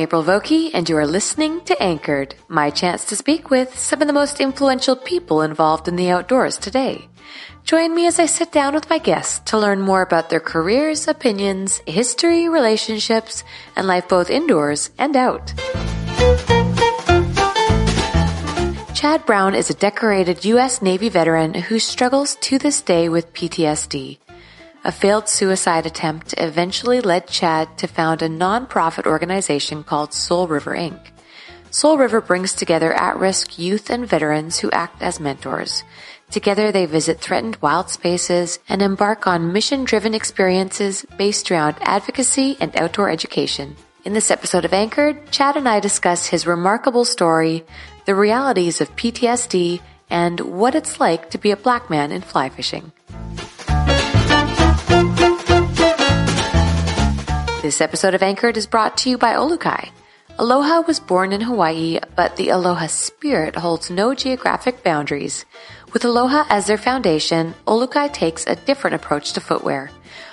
April Vokey, and you are listening to Anchored, my chance to speak with some of the most influential people involved in the outdoors today. Join me as I sit down with my guests to learn more about their careers, opinions, history, relationships, and life both indoors and out. Chad Brown is a decorated U.S. Navy veteran who struggles to this day with PTSD. A failed suicide attempt eventually led Chad to found a nonprofit organization called Soul River Inc. Soul River brings together at-risk youth and veterans who act as mentors. Together they visit threatened wild spaces and embark on mission-driven experiences based around advocacy and outdoor education. In this episode of Anchored, Chad and I discuss his remarkable story, the realities of PTSD, and what it's like to be a black man in fly fishing. This episode of Anchored is brought to you by Olukai. Aloha was born in Hawaii, but the Aloha spirit holds no geographic boundaries. With Aloha as their foundation, Olukai takes a different approach to footwear.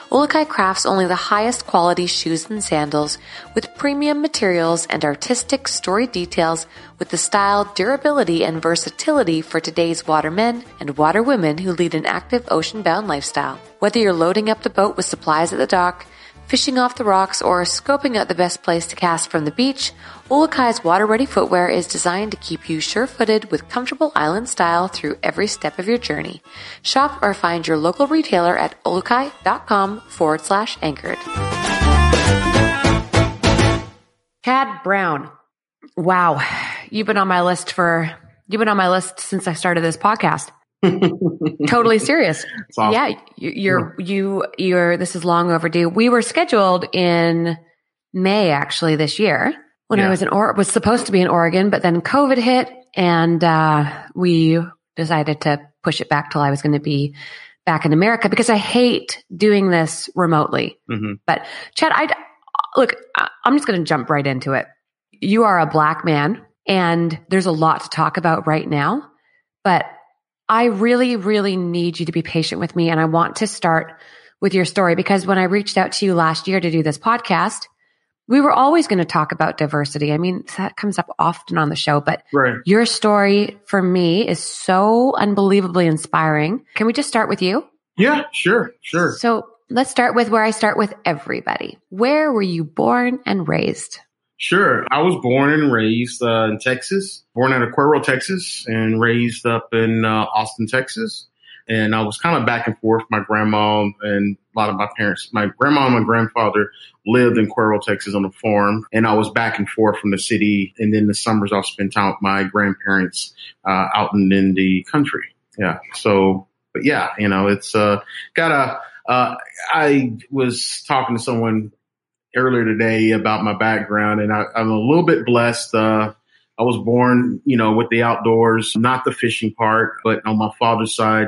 Olukai crafts only the highest quality shoes and sandals with premium materials and artistic story details with the style, durability, and versatility for today's watermen and waterwomen who lead an active ocean-bound lifestyle. Whether you're loading up the boat with supplies at the dock, fishing off the rocks, or scoping out the best place to cast from the beach, Olukai's water-ready footwear is designed to keep you sure-footed with comfortable island style through every step of your journey. Shop or find your local retailer at olukai.com forward slash anchored. Chad Brown. Wow. You've been on my list for, you've been on my list since I started this podcast. Totally serious. Awesome. Yeah, you- you're you you're this is long overdue. We were scheduled in May actually this year when I was in or was supposed to be in Oregon, but then COVID hit and uh, we decided to push it back till I was going to be back in America because I hate doing this remotely. hmm But Chad, I look, I'm just going to jump right into it. You are a black man and there's a lot to talk about right now, but I really, really need you to be patient with me. And I want to start with your story because when I reached out to you last year to do this podcast, we were always going to talk about diversity. I mean, that comes up often on the show, but Right. your story for me is so unbelievably inspiring. Can we just start with you? Yeah, sure, sure. So let's start with where I start with everybody. Where were you born and raised? Sure. I was born and raised uh, in Texas, born out of Cuero, Texas, and raised up in uh, Austin, Texas. And I was kind of back and forth. My grandma and a lot of my parents, my grandma and my grandfather lived in Cuero, Texas on a farm. And I was back and forth from the city. And then the summers I'll spend time with my grandparents uh, out in, in the country. Yeah. So but yeah, you know, it's uh, got a. Uh, I was talking to someone earlier today about my background, and I, am a little bit blessed. Uh, I was born, you know, with the outdoors, not the fishing part, but on my father's side,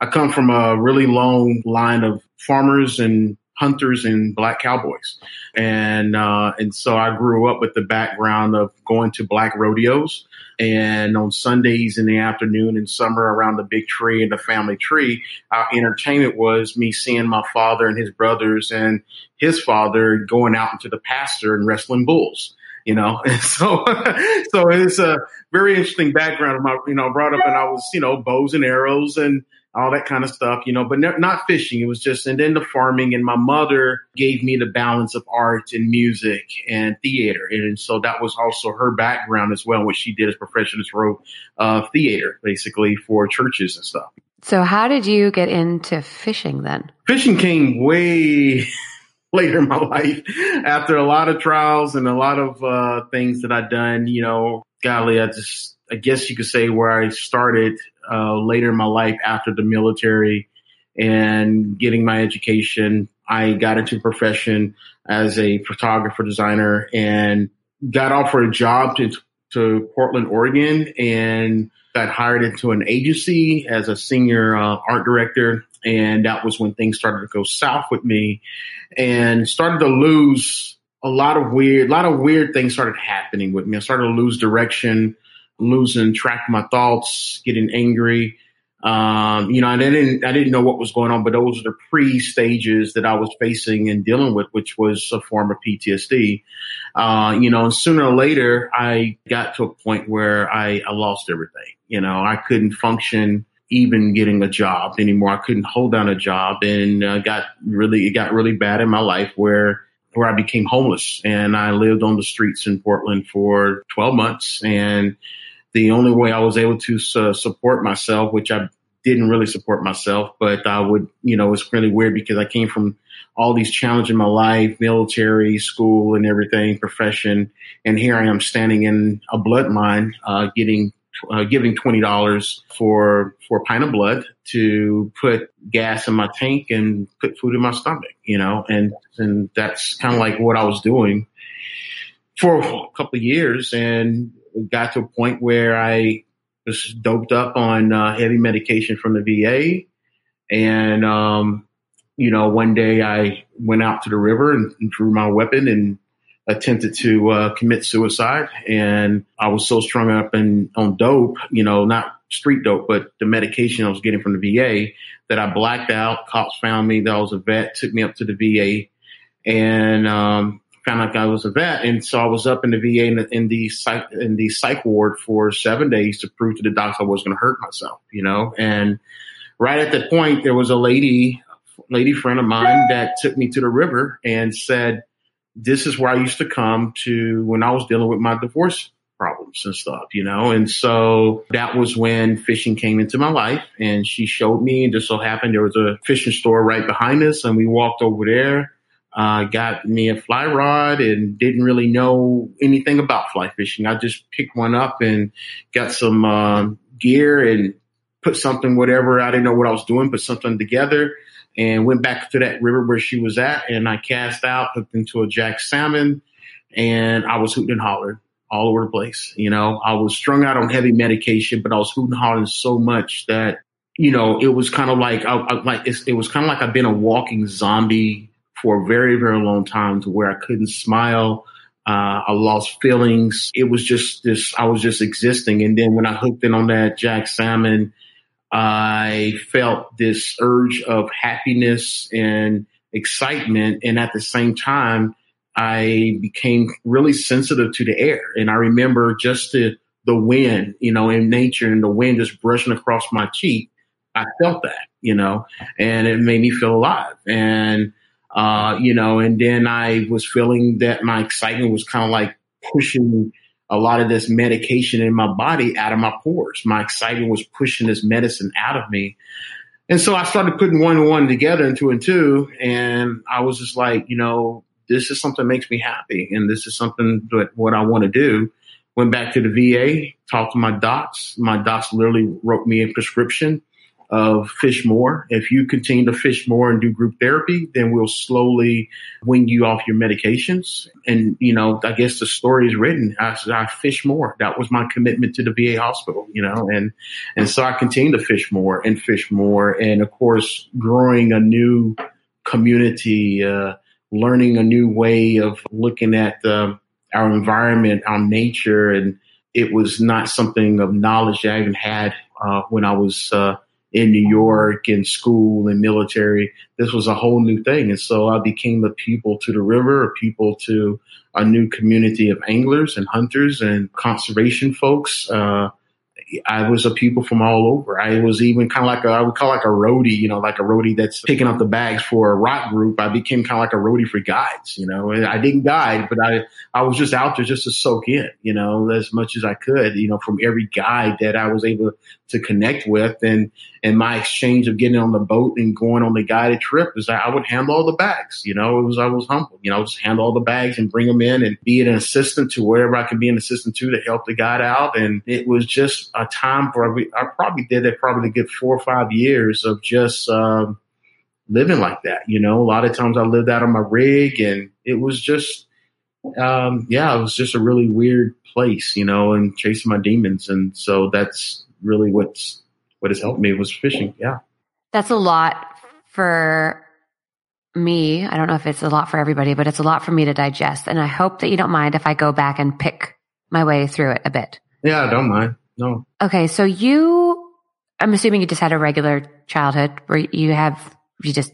I come from a really long line of farmers and hunters and black cowboys. And, uh, and so I grew up with the background of going to black rodeos and on Sundays in the afternoon and summer around the big tree and the family tree, our entertainment was me seeing my father and his brothers and his father going out into the pasture and wrestling bulls you know. And so, so it's a very interesting background of my, you know, brought up and I was, you know, bows and arrows and all that kind of stuff, you know, but not fishing. It was just, and then the farming and my mother gave me the balance of art and music and theater. And so that was also her background as well, what she did as professional wrote uh, theater basically for churches and stuff. So how did you get into fishing then? Fishing came way later in my life after a lot of trials and a lot of uh, things that I'd done. You know, golly, I just, I guess you could say where I started uh, later in my life after the military and getting my education. I got into a profession as a photographer designer and got offered a job to, to Portland, Oregon and got hired into an agency as a senior uh, art director and that was when things started to go south with me and started to lose a lot of weird, a lot of weird things started happening with me. I started to lose direction, losing track of my thoughts, getting angry. Um, you know, and I didn't, I didn't know what was going on, but those are the pre stages that I was facing and dealing with, which was a form of PTSD. Uh, you know, sooner or later I got to a point where I, I lost everything. You know, I couldn't function even getting a job anymore. I couldn't hold down a job and uh, got really, it got really bad in my life where, where I became homeless and I lived on the streets in Portland for 12 months. And the only way I was able to support myself, which I didn't really support myself, but I would, you know, it's really weird because I came from all these challenges in my life, military, school and everything, profession. And here I am standing in a blood mine, uh, getting uh, giving twenty dollars for for a pint of blood to put gas in my tank and put food in my stomach, you know, and and that's kind of like what I was doing for a couple of years, and got to a point where I was doped up on uh, heavy medication from the VA, and um, you know, one day I went out to the river and, and drew my weapon and attempted to uh, commit suicide, and I was so strung up and on dope, you know, not street dope, but the medication I was getting from the VA that I blacked out. Cops found me. That I was a vet, took me up to the VA, and um, found out I was a vet, and so I was up in the VA in the, in the psych in the psych ward for seven days to prove to the doctor I was going to hurt myself, you know, and right at that point there was a lady lady friend of mine that took me to the river and said this is where I used to come to when I was dealing with my divorce problems and stuff, you know? And so that was when fishing came into my life and she showed me and just so happened there was a fishing store right behind us and we walked over there, uh, got me a fly rod and didn't really know anything about fly fishing. I just picked one up and got some, um, gear and put something, whatever. I didn't know what I was doing, put something together and went back to that river where she was at and I cast out, hooked into a jack salmon and I was hooting and hollering all over the place. You know, I was strung out on heavy medication, but I was hooting and hollering so much that, you know, it was kind of like, I, I like, it was kind of like I've been a walking zombie for a very, very long time to where I couldn't smile. Uh, I lost feelings. It was just this, I was just existing. And then when I hooked in on that Jack Salmon, I felt this urge of happiness and excitement. And at the same time, I became really sensitive to the air. And I remember just the, the wind, you know, in nature and the wind just brushing across my cheek. I felt that, you know, and it made me feel alive. And, uh, you know, and then I was feeling that my excitement was kind of like pushing a lot of this medication in my body out of my pores. My excitement was pushing this medicine out of me. And so I started putting one and one together and two and two. And I was just like, you know, this is something that makes me happy. And this is something that what I want to do. Went back to the VA, talked to my docs. My docs literally wrote me a prescription of fish more. If you continue to fish more and do group therapy, then we'll slowly wean you off your medications. And, you know, I guess the story is written. I, said, I fish more. That was my commitment to the VA hospital, you know, and, and so I continue to fish more and fish more. And of course, growing a new community, uh, learning a new way of looking at uh, our environment, our nature, and it was not something of knowledge that I even had uh, when I was uh, in New York in school and military. This was a whole new thing. And so I became a pupil to the river, a pupil to a new community of anglers and hunters and conservation folks. Uh, I was a pupil from all over. I was even kind of like a, I would call like a roadie, you know, like a roadie that's picking up the bags for a rock group. I became kind of like a roadie for guides, you know, and I didn't guide, but I, I was just out there just to soak in, you know, as much as I could, you know, from every guide that I was able to connect with. And, and my exchange of getting on the boat and going on the guided trip is that I would handle all the bags, you know, it was, I was humble, you know, just handle all the bags and bring them in and be an assistant to wherever I could be an assistant to to help the guide out. And it was just a time for, I probably did that probably a good four or five years of just, um, living like that. You know, a lot of times I lived out on my rig and it was just, um, yeah, it was just a really weird place, you know, and chasing my demons. And so that's really what's, what has helped me was fishing. Yeah. That's a lot for me. I don't know if it's a lot for everybody, but it's a lot for me to digest. And I hope that you don't mind if I go back and pick my way through it a bit. Yeah, I don't mind. No. Okay. So you, I'm assuming you just had a regular childhood where you have, you just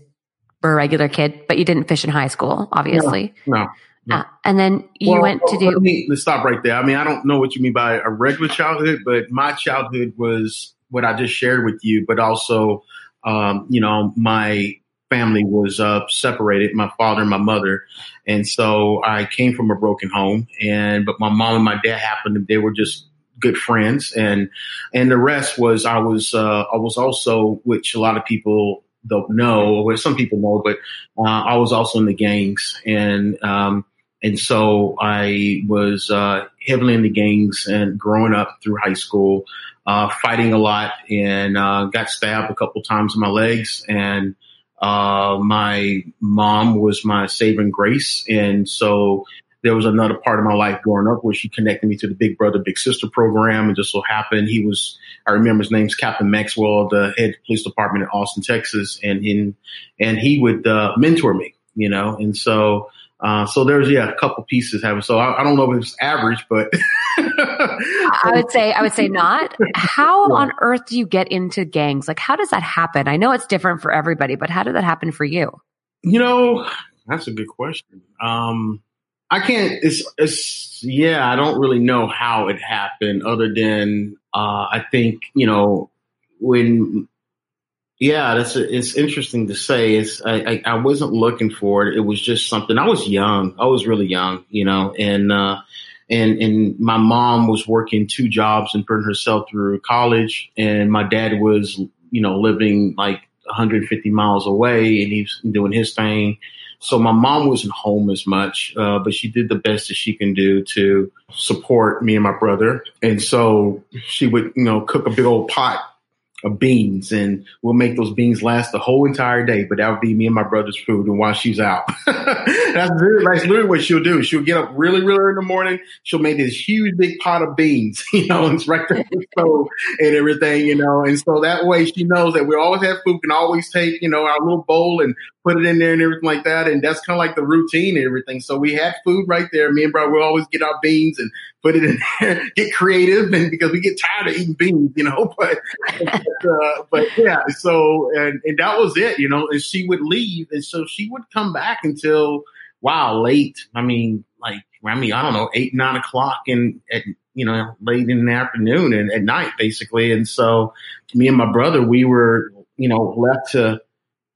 were a regular kid, but you didn't fish in high school, obviously. No. no. Uh, and then you Well, went to do, Let me let's stop right there. I mean, I don't know what you mean by a regular childhood, but my childhood was what I just shared with you. But also, um, you know, my family was uh, separated, my father and my mother, and so I came from a broken home. And but my mom and my dad happened; to, they were just good friends, and and the rest was I was uh, I was also, which a lot of people don't know, or some people know, but uh, I was also in the gangs, and um, and so I was uh, heavily in the gangs and growing up through high school, uh, fighting a lot, and uh, got stabbed a couple times in my legs, and uh, my mom was my saving grace, and so there was another part of my life growing up where she connected me to the Big Brother Big Sister program, and just so happened he was I remember his name's Captain Maxwell, the head police department in Austin, Texas, and in and he would uh, mentor me, you know, and so. Uh, so there's yeah a couple pieces having so I, I don't know if it's average but I would say, I would say not. How on earth do you get into gangs? Like, how does that happen? I know it's different for everybody, but how did that happen for you? You know, that's a good question. Um, I can't. It's it's yeah. I don't really know how it happened, other than uh, I think you know when. Yeah, that's a, it's interesting to say. It's I, I I wasn't looking for it. It was just something. I was young. I was really young, you know, and uh, and and my mom was working two jobs and putting herself through college, and my dad was you know living like 150 miles away, and he was doing his thing. So my mom wasn't home as much, uh, but she did the best that she can do to support me and my brother. And so she would, you know, cook a big old pot of beans and we'll make those beans last the whole entire day, but that would be me and my brother's food and while she's out. that's, literally, that's literally what she'll do. She'll get up really, really early in the morning. She'll make this huge big pot of beans, you know, and it's right there the stove and everything, you know, and so that way she knows that we always have food, can always take, you know, our little bowl and put it in there and everything like that. And that's kind of like the routine and everything. So we had food right there. Me and brother will always get our beans and put it in there, get creative. And because we get tired of eating beans, you know, but, but, uh, but yeah, so, and, and that was it, you know, and she would leave. And so she would come back until, wow, late. I mean, like, I mean, I don't know, eight, nine o'clock and at, you know, late in the afternoon and at night, basically. And so me and my brother, we were, you know, left to,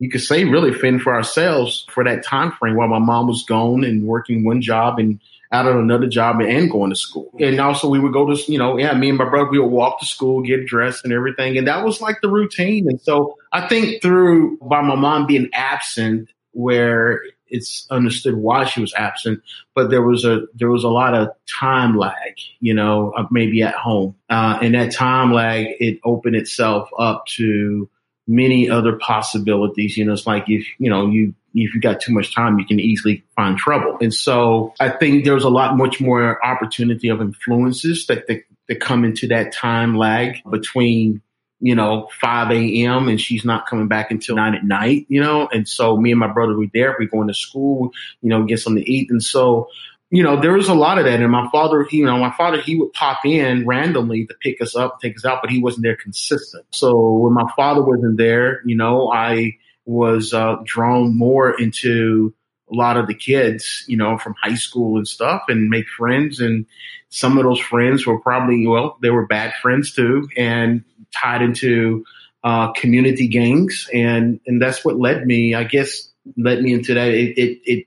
you could say really fend for ourselves for that time frame while my mom was gone and working one job and out of another job and going to school. And also we would go to, you know, yeah, me and my brother, we would walk to school, get dressed and everything. And that was like the routine. And so I think through by my mom being absent where it's understood why she was absent, but there was a, there was a lot of time lag, you know, uh, maybe at home. Uh, and that time lag, it opened itself up to, many other possibilities. You know, it's like if, you know, you, if you got too much time, you can easily find trouble. And so I think there's a lot much more opportunity of influences that, that, that come into that time lag between you know, 5 a.m. and she's not coming back until nine at night, you know? And so me and my brother were there. We're going to school, you know, get something to eat. And so, you know, there was a lot of that. And my father, you know, my father, he would pop in randomly to pick us up, take us out, but he wasn't there consistent. So when my father wasn't there, you know, I was uh, drawn more into a lot of the kids, you know, from high school and stuff and make friends. And some of those friends were probably, well, they were bad friends too. And tied into uh, community gangs, and and that's what led me, I guess, led me into that. It it it,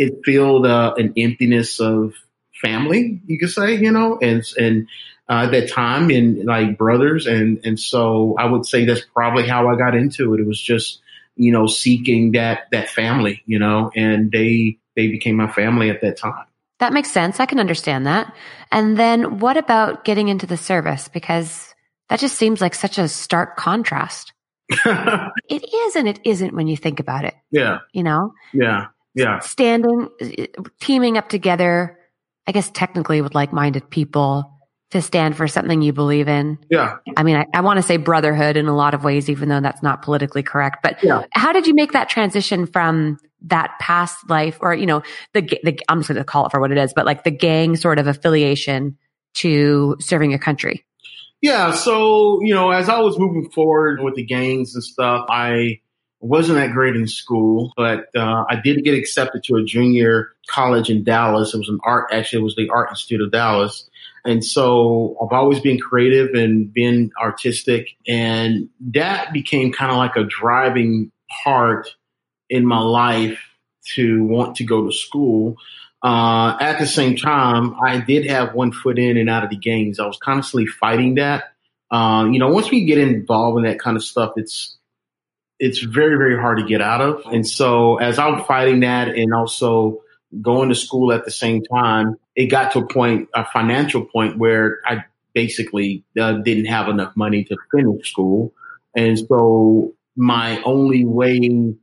it filled uh, an emptiness of family, you could say, you know, and and uh, at that time, and like brothers, and and so I would say that's probably how I got into it. It was just you know seeking that that family, you know, and they they became my family at that time. That makes sense. I can understand that. And then what about getting into the service? Because that just seems like such a stark contrast. it is and it isn't when you think about it. Yeah. You know? Yeah. Yeah. Standing, teaming up together, I guess technically with like minded people to stand for something you believe in. Yeah. I mean, I, I want to say brotherhood in a lot of ways, even though that's not politically correct. But yeah. how did you make that transition from that past life or, you know, the, the I'm just going to call it for what it is, but like the gang sort of affiliation to serving your country? Yeah. So, you know, as I was moving forward with the gangs and stuff, I wasn't that great in school, but uh, I did get accepted to a junior college in Dallas. It was an art, actually, it was the Art Institute of Dallas. And so I've always been creative and been artistic. And that became kind of like a driving part in my life to want to go to school. Uh, at the same time, I did have one foot in and out of the gangs. I was constantly fighting that. Uh, you know, once we get involved in that kind of stuff, it's it's very very hard to get out of. And so, as I'm fighting that, and also going to school at the same time, it got to a point, a financial point, where I basically uh, didn't have enough money to finish school, and so my only way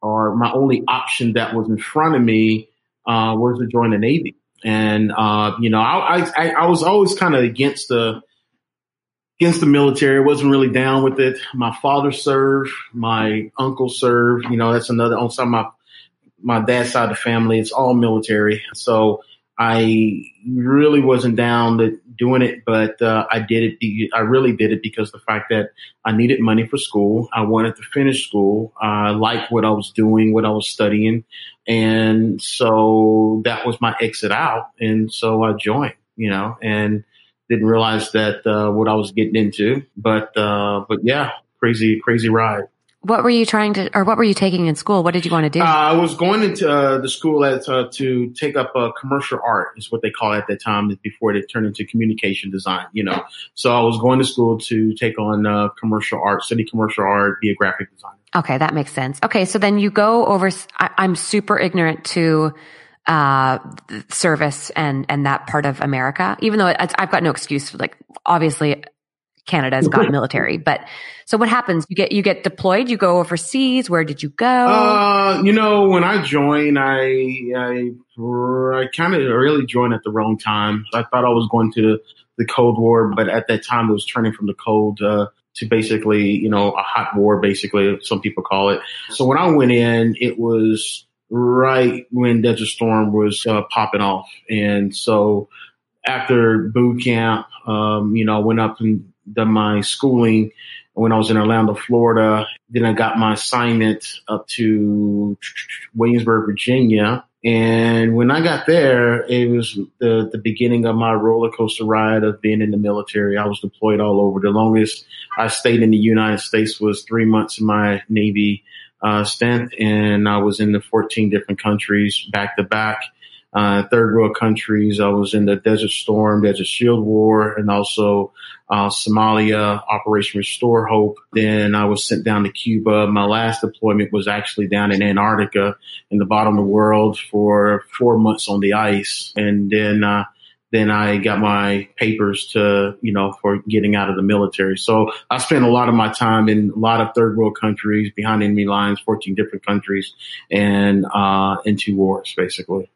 or my only option that was in front of me uh, was to join the Navy. And, uh, you know, I, I, I was always kind of against the, against the military. I wasn't really down with it. My father served, my uncle served, you know, that's another, on some of my, my dad's side of the family, it's all military. So I really wasn't down to doing it, but uh, I did it. I really did it because the fact that I needed money for school. I wanted to finish school. I liked what I was doing, what I was studying. And so that was my exit out. And so I joined, you know, and didn't realize that uh, what I was getting into. But, uh, but yeah, crazy, crazy ride. What were you trying to, or what were you taking in school? What did you want to do? Uh, I was going into uh, the school at, uh, to take up uh, commercial art, is what they call it at that time, before it turned into communication design. You know, so I was going to school to take on uh, commercial art, study commercial art, be a graphic designer. Okay, that makes sense. Okay, so then you go over. I, I'm super ignorant to uh, service and and that part of America. Even though I've got no excuse. Like obviously, Canada's got military. But so what happens? You get you get deployed. You go overseas. Where did you go? Uh, you know, when I joined, I I, I kind of really joined at the wrong time. I thought I was going to the Cold War, but at that time it was turning from the cold uh, to basically, you know, a hot war. Basically, some people call it. So when I went in, it was right when Desert Storm was uh, popping off, and so after boot camp, um, you know, I went up and done my schooling when I was in Orlando, Florida. Then I got my assignment up to Williamsburg, Virginia. And when I got there, it was the, the beginning of my roller coaster ride of being in the military. I was deployed all over. The longest I stayed in the United States was three months in my Navy uh, stint, and I was in the 14 different countries back to back uh, third world countries. I was in the Desert Storm, Desert Shield War, and also uh, Somalia, Operation Restore Hope. Then I was sent down to Cuba. My last deployment was actually down in Antarctica in the bottom of the world for four months on the ice. And then uh, then I got my papers to, you know, for getting out of the military. So I spent a lot of my time in a lot of third world countries, behind enemy lines, 14 different countries, and uh, in two wars, basically.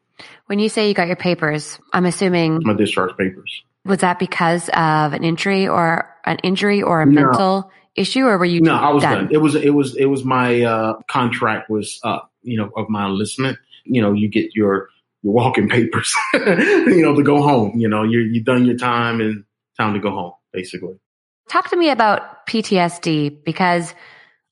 When you say you got your papers, I'm assuming my discharge papers. Was that because of an injury or an injury or a no. mental issue, or were you? No, I was done? done. It was it was it was my uh, contract was up, you know, of my enlistment. You know, you get your your walking papers, you know, to go home. You know, you're you done your time and time to go home, basically. Talk to me about PTSD because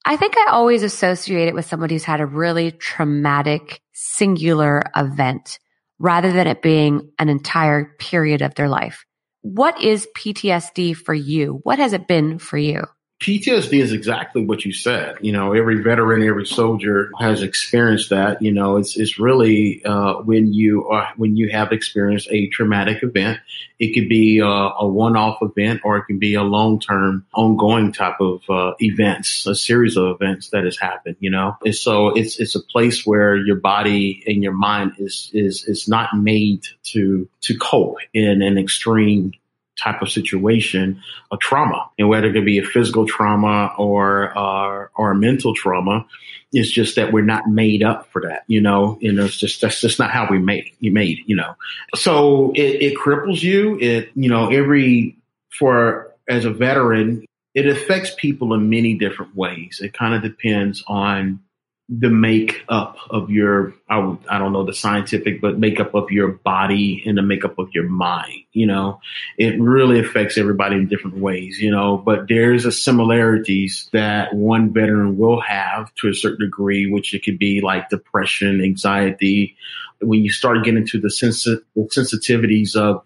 I think I always associate it with somebody who's had a really traumatic, singular event rather than it being an entire period of their life. What is PTSD for you? What has it been for you? PTSD is exactly what you said. You know, every veteran, every soldier has experienced that. You know, it's it's really uh, when you are when you have experienced a traumatic event. It could be a, a one-off event, or it can be a long-term, ongoing type of uh, events, a series of events that has happened. You know, and so it's it's a place where your body and your mind is is is not made to to cope in an extreme type of situation, a trauma, and whether it could be a physical trauma or uh, or a mental trauma, it's just that we're not made up for that, you know. Know, it's just that's just not how we made you made, you know. So it, it cripples you. It you know every for as a veteran, it affects people in many different ways. It kind of depends on the makeup of your I, I don't know the scientific but makeup of your body and the makeup of your mind you know it really affects everybody in different ways you know but there's a similarities that one veteran will have to a certain degree which it could be like depression anxiety when you start getting into the, sensi- the sensitivities of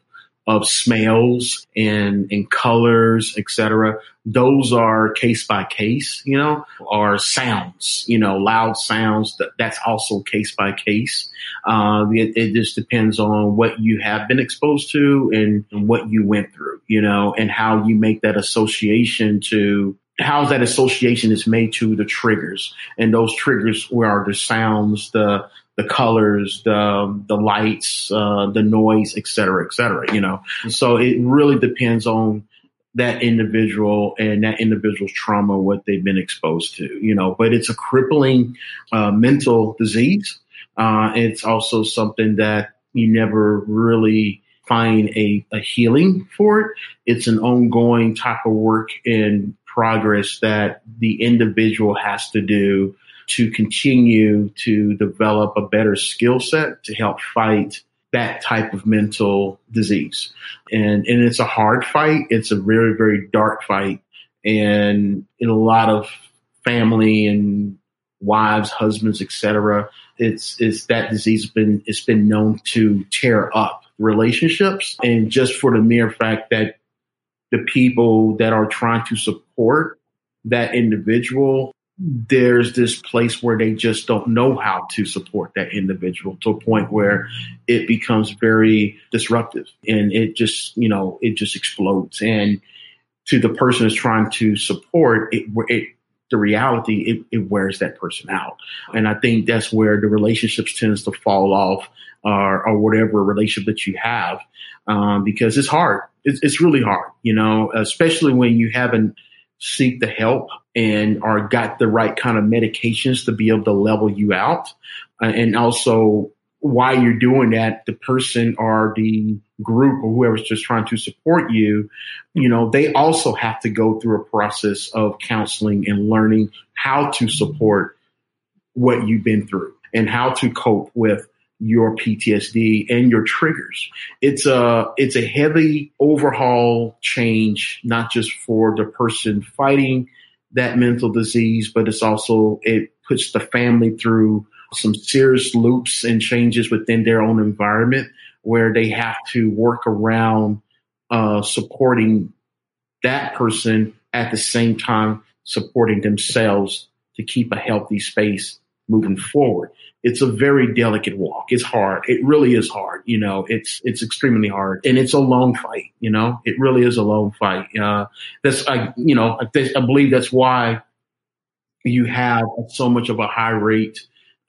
of smells and, and colors, etc. Those are case by case, you know, or sounds, you know, loud sounds. That, that's also case by case. Uh, it, it, just depends on what you have been exposed to and, and what you went through, you know, and how you make that association to how that association is made to the triggers and those triggers where are the sounds, the, the colors, the the lights, uh, the noise, et cetera, et cetera. You know, so it really depends on that individual and that individual's trauma, what they've been exposed to. You know, but it's a crippling uh, mental disease. Uh, it's also something that you never really find a, a healing for it. It's an ongoing type of work in progress that the individual has to do to continue to develop a better skill set to help fight that type of mental disease. And, and it's a hard fight. It's a very, very dark fight. And in a lot of family and wives, husbands, etc., it's, it's that disease has been, it's been known to tear up relationships. And just for the mere fact that the people that are trying to support that individual there's this place where they just don't know how to support that individual to a point where it becomes very disruptive and it just, you know, it just explodes. And to the person that's trying to support it, it the reality, it, it wears that person out. And I think that's where the relationships tends to fall off or, or whatever relationship that you have. Um, because it's hard. It's, it's really hard, you know, especially when you haven't seek the help and are got the right kind of medications to be able to level you out. Uh, and also while you're doing that, the person or the group or whoever's just trying to support you, you know, they also have to go through a process of counseling and learning how to support what you've been through and how to cope with your PTSD and your triggers. It's a, it's a heavy overhaul change, not just for the person fighting that mental disease, but it's also, it puts the family through some serious loops and changes within their own environment where they have to work around uh, supporting that person at the same time supporting themselves to keep a healthy space moving forward. It's a very delicate walk. It's hard. It really is hard. You know, it's, it's extremely hard and it's a long fight. You know, it really is a long fight. Uh, that's, I, you know, I, I believe that's why you have so much of a high rate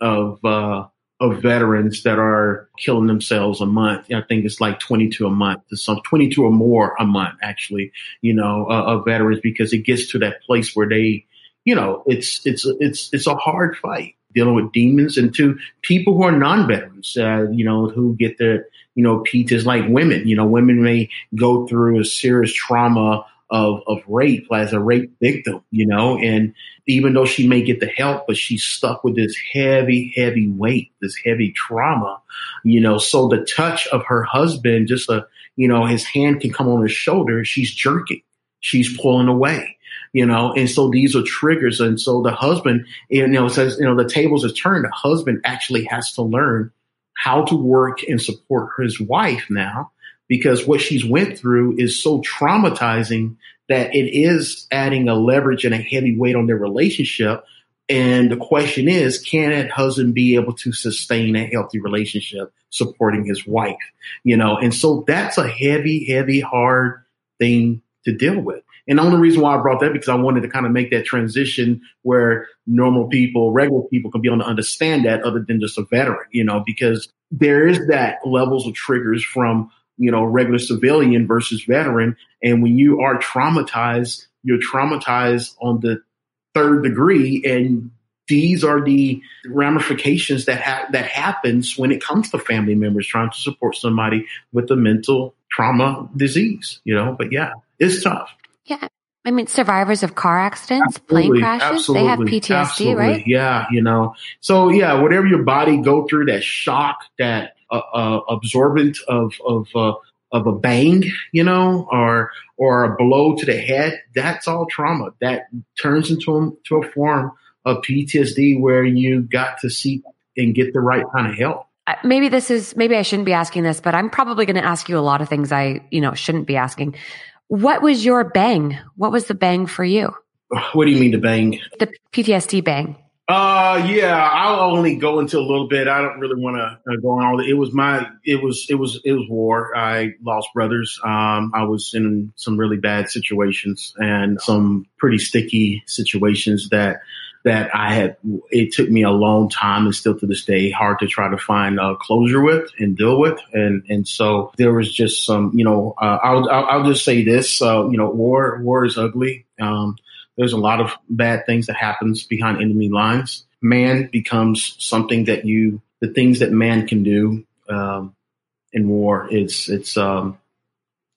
of, uh, of veterans that are killing themselves a month. I think it's like 22 a month, to some 22 or more a month, actually, you know, uh, of veterans because it gets to that place where they, you know, it's, it's, it's, it's a hard fight dealing with demons and to people who are non-veterans, uh, you know, who get the, you know, PTs like women, you know, women may go through a serious trauma of, of rape as a rape victim, you know, and even though she may get the help, but she's stuck with this heavy, heavy weight, this heavy trauma, you know, so the touch of her husband, just a, you know, his hand can come on her shoulder. She's jerking. She's pulling away, you know, and so these are triggers. And so the husband, you know, says, you know, the tables are turned. The husband actually has to learn how to work and support his wife now because what she's went through is so traumatizing that it is adding a leverage and a heavy weight on their relationship. And the question is, can that husband be able to sustain a healthy relationship supporting his wife? You know, and so that's a heavy, heavy, hard thing to deal with. And the only reason why I brought that because I wanted to kind of make that transition where normal people, regular people can be able to understand that other than just a veteran, you know, because there is that levels of triggers from you know, regular civilian versus veteran. And when you are traumatized, you're traumatized on the third degree. And these are the ramifications that ha- that happens when it comes to family members trying to support somebody with a mental trauma disease, you know, but yeah, it's tough. Yeah. I mean, survivors of car accidents, absolutely, plane crashes, absolutely, they have PTSD, absolutely. right? Yeah, you know. So yeah, whatever your body go through, that shock, that uh, uh, absorbent of of uh, of a bang, you know, or or a blow to the head. That's all trauma. That turns into a, to a form of PTSD where you got to seek and get the right kind of help. Maybe this is maybe I shouldn't be asking this, but I'm probably going to ask you a lot of things I you know shouldn't be asking. What was your bang? What was the bang for you? What do you mean the bang? The PTSD bang. Uh, yeah, I'll only go into a little bit. I don't really want to uh, go on all the, It was my, it was, it was, it was war. I lost brothers. Um, I was in some really bad situations and some pretty sticky situations that, that I had, it took me a long time and still to this day hard to try to find uh, closure with and deal with. And, and so there was just some, you know, uh, I'll, I'll, I'll, just say this, uh, you know, war, war is ugly. Um, there's a lot of bad things that happens behind enemy lines. Man becomes something that you, the things that man can do um, in war. It's it's um,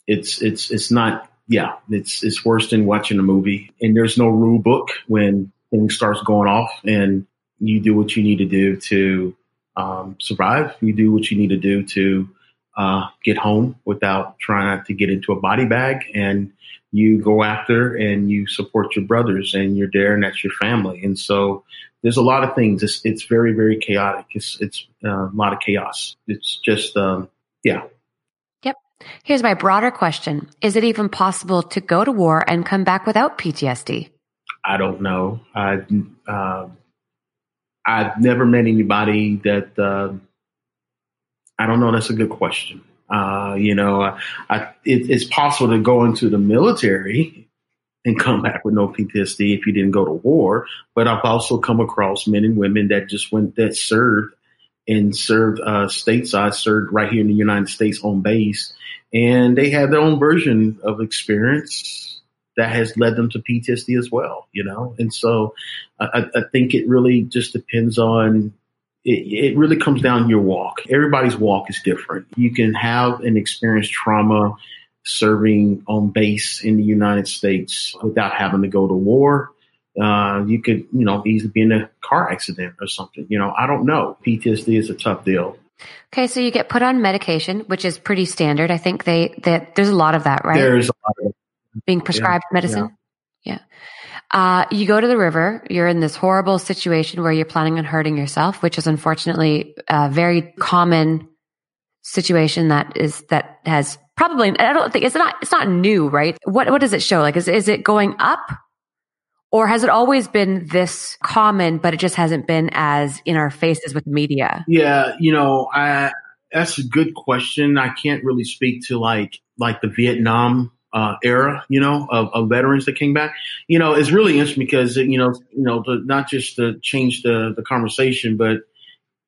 it's it's it's not. Yeah, it's it's worse than watching a movie. And there's no rule book when things starts going off, and you do what you need to do to um, survive. You do what you need to do to uh, get home without trying to get into a body bag and you go after and you support your brothers and you're there and that's your family. And so there's a lot of things. It's, it's very, very chaotic. It's, it's uh, a lot of chaos. It's just, um, yeah. Yep. Here's my broader question. Is it even possible to go to war and come back without PTSD? I don't know. I, uh, I've never met anybody that, uh, I don't know. That's a good question. Uh, you know, I, it, it's possible to go into the military and come back with no PTSD if you didn't go to war. But I've also come across men and women that just went that served and served uh, stateside, served right here in the United States on base, and they had their own version of experience that has led them to PTSD as well. You know, and so I, I think it really just depends on it, it really comes down to your walk. Everybody's walk is different. You can have an experienced trauma serving on base in the United States without having to go to war. Uh, you could, you know, easily be in a car accident or something. You know, I don't know. PTSD is a tough deal. Okay, so you get put on medication, which is pretty standard. I think they that there's a lot of that, right? There's a lot of being prescribed yeah, medicine. Yeah. yeah. Uh, you go to the river. You're in this horrible situation where you're planning on hurting yourself, which is unfortunately a very common situation that is that has probably. I don't think it's not. It's not new, right? What What does it show? Like, is is it going up, or has it always been this common, but it just hasn't been as in our faces with media? Yeah, you know, I that's a good question. I can't really speak to like like the Vietnam uh, era, you know, of, of, veterans that came back. You know, it's really interesting because you know, you know, the, not just to change the the conversation, but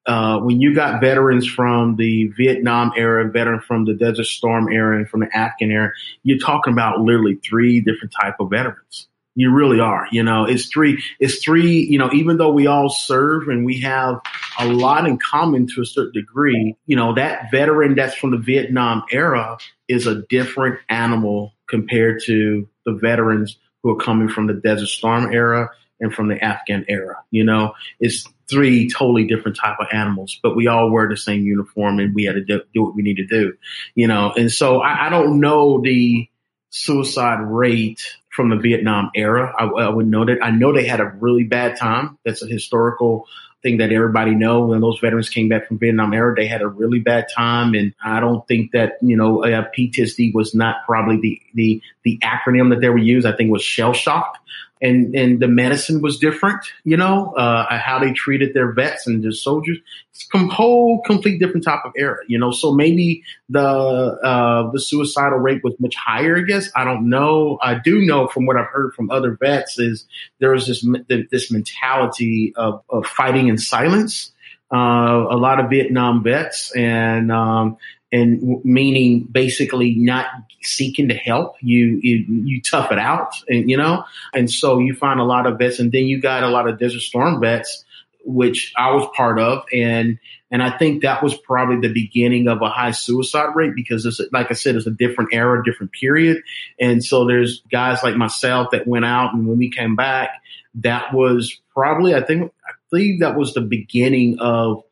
uh, when you got veterans from the Vietnam era, veteran from the Desert Storm era, and from the Afghan era, you're talking about literally three different type of veterans. You really are. You know, it's three. It's three. You know, even though we all serve and we have a lot in common to a certain degree, you know, that veteran that's from the Vietnam era is a different animal compared to the veterans who are coming from the Desert Storm era and from the Afghan era. You know, it's three totally different type of animals, but we all wear the same uniform and we had to do, what we need to do. You know, and so I, I don't know the suicide rate from the Vietnam era. I, I, would know that. I know they had a really bad time. That's a historical thing that everybody know. When those veterans came back from Vietnam era, they had a really bad time, and I don't think that you know uh, PTSD was not probably the the the acronym that they were used. I think it was shell shock and and the medicine was different, you know, uh, how they treated their vets and their soldiers. It's a whole complete different type of era, you know. So maybe the uh, the suicidal rate was much higher. I guess I don't know. I do know from what I've heard from other vets is there was this this mentality of, of fighting in silence. Uh, a lot of Vietnam vets and um, and meaning basically not seeking to help you, you, you tough it out and you know? And so you find a lot of vets and then you got a lot of desert storm vets which I was part of and and I think that was probably the beginning of a high suicide rate because it's like I said it's a different era different period. And so there's guys like myself that went out and when we came back that was probably I think I believe that was the beginning of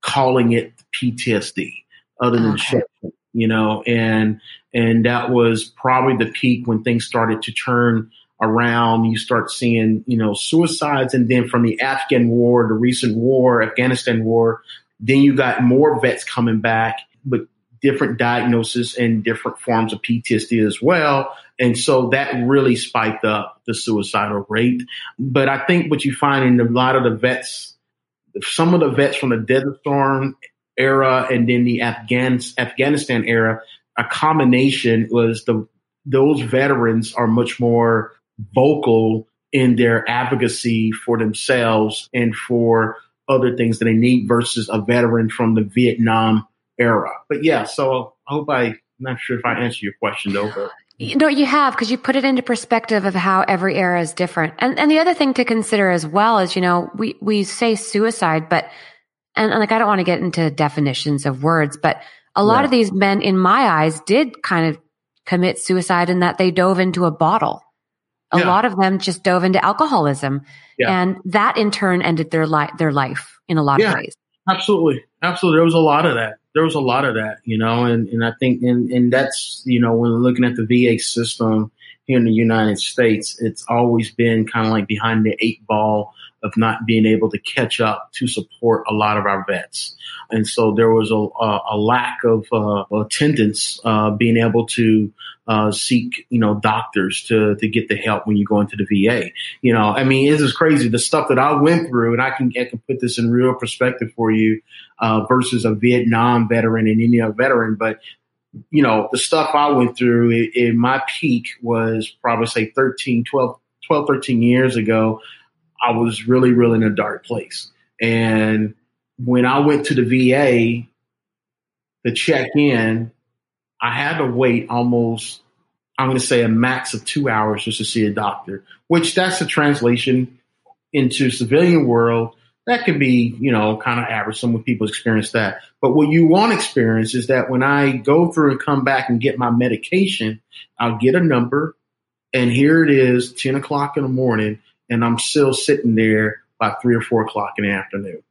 calling it PTSD other than okay. you know, and and that was probably the peak when things started to turn around. You start seeing, you know, suicides, and then from the Afghan war, the recent war, Afghanistan war, then you got more vets coming back, with different diagnosis and different forms of PTSD as well. And so that really spiked up the suicidal rate. But I think what you find in a lot of the vets, some of the vets from the Desert Storm era and then the Afghans, Afghanistan era, a combination was the those veterans are much more vocal in their advocacy for themselves and for other things that they need versus a veteran from the Vietnam era. But yeah, so I hope I, I'm not sure if I answered your question though, but. You you have because you put it into perspective of how every era is different. And and the other thing to consider as well is, you know, we we say suicide, but and, and like I don't want to get into definitions of words, but a lot yeah. of these men in my eyes did kind of commit suicide in that they dove into a bottle. A yeah. lot of them just dove into alcoholism yeah. and that in turn ended their life, their life in a lot of ways. Absolutely. Absolutely. There was a lot of that. There was a lot of that, you know, and, and I think, and, and that's, you know, when looking at the VA system here in the United States, it's always been kind of like behind the eight ball of not being able to catch up to support a lot of our vets. And so there was a, a, lack of uh, attendance, uh, being able to uh, seek, you know, doctors to to get the help when you go into the VA. You know, I mean, this is crazy. The stuff that I went through, and I can I can put this in real perspective for you, uh, versus a Vietnam veteran and any other veteran. But you know, the stuff I went through in my peak was probably say 13, 12, 12, 13 years ago. I was really, really in a dark place. And when I went to the VA to check in, I had to wait almost, I'm going to say a max of two hours just to see a doctor, which that's a translation into civilian world. That could be, you know, kind of average. Some people experience that. But what you want to experience is that when I go through and come back and get my medication, I'll get a number and here it is, 10 o'clock in the morning and I'm still sitting there by three or four o'clock in the afternoon.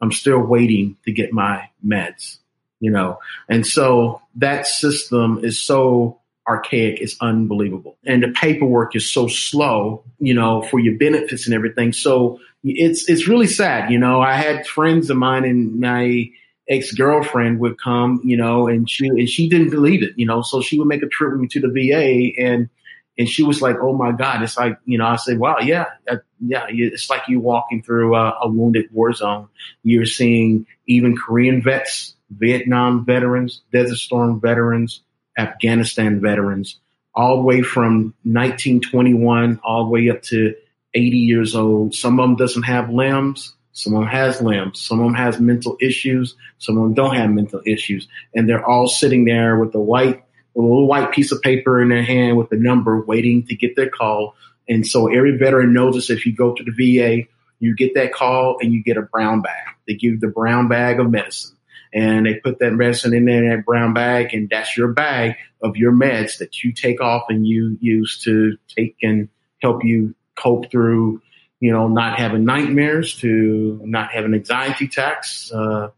I'm still waiting to get my meds, you know, and so that system is so archaic. It's unbelievable. And the paperwork is so slow, you know, for your benefits and everything. So it's, it's really sad. You know, I had friends of mine and my ex girlfriend would come, you know, and she, and she didn't believe it, you know, so she would make a trip with me to the VA and and she was like, "Oh my God!" It's like you know, I said, "Wow, yeah, uh, yeah." It's like you walking through a, a, wounded war zone. You're seeing even Korean vets, Vietnam veterans, Desert Storm veterans, Afghanistan veterans, all the way from 1921 all the way up to 80 years old. Some of them doesn't have limbs. Some of them has limbs. Some of them has mental issues. Some of them don't have mental issues. And they're all sitting there with the white, a little white piece of paper in their hand with a number waiting to get their call. And so every veteran knows this. If you go to the VA, you get that call and you get a brown bag. They give you the brown bag of medicine and they put that medicine in there in that brown bag and that's your bag of your meds that you take off and you use to take and help you cope through you know, not having nightmares to not having anxiety attacks, uh,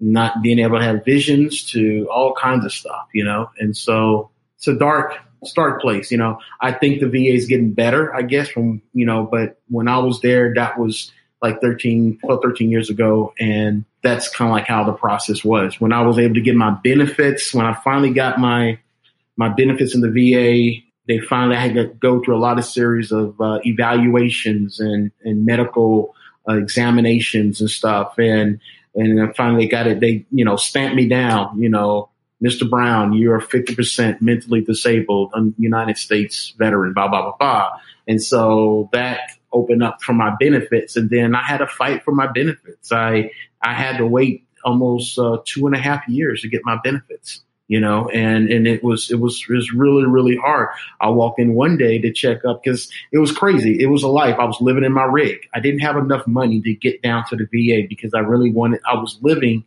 not being able to have visions to all kinds of stuff, you know. And so it's a dark, dark place, you know. I think the VA is getting better, I guess, from, you know, but when I was there, that was like 13, 12, 13 years ago. And that's kind of like how the process was. When I was able to get my benefits, when I finally got my, my benefits in the VA, they finally had to go through a lot of series of uh, evaluations and, and medical uh, examinations and stuff. And, and then finally got it. They, you know, stamped me down, you know, Mr. Brown, you're 50% mentally disabled, United States veteran, blah, blah, blah, blah. And so that opened up for my benefits. And then I had to fight for my benefits. I, I had to wait almost uh, two and a half years to get my benefits you know, and, and it was, it was, it was really, really hard. I walked in one day to check up because it was crazy. It was a life. I was living in my rig. I didn't have enough money to get down to the VA because I really wanted, I was living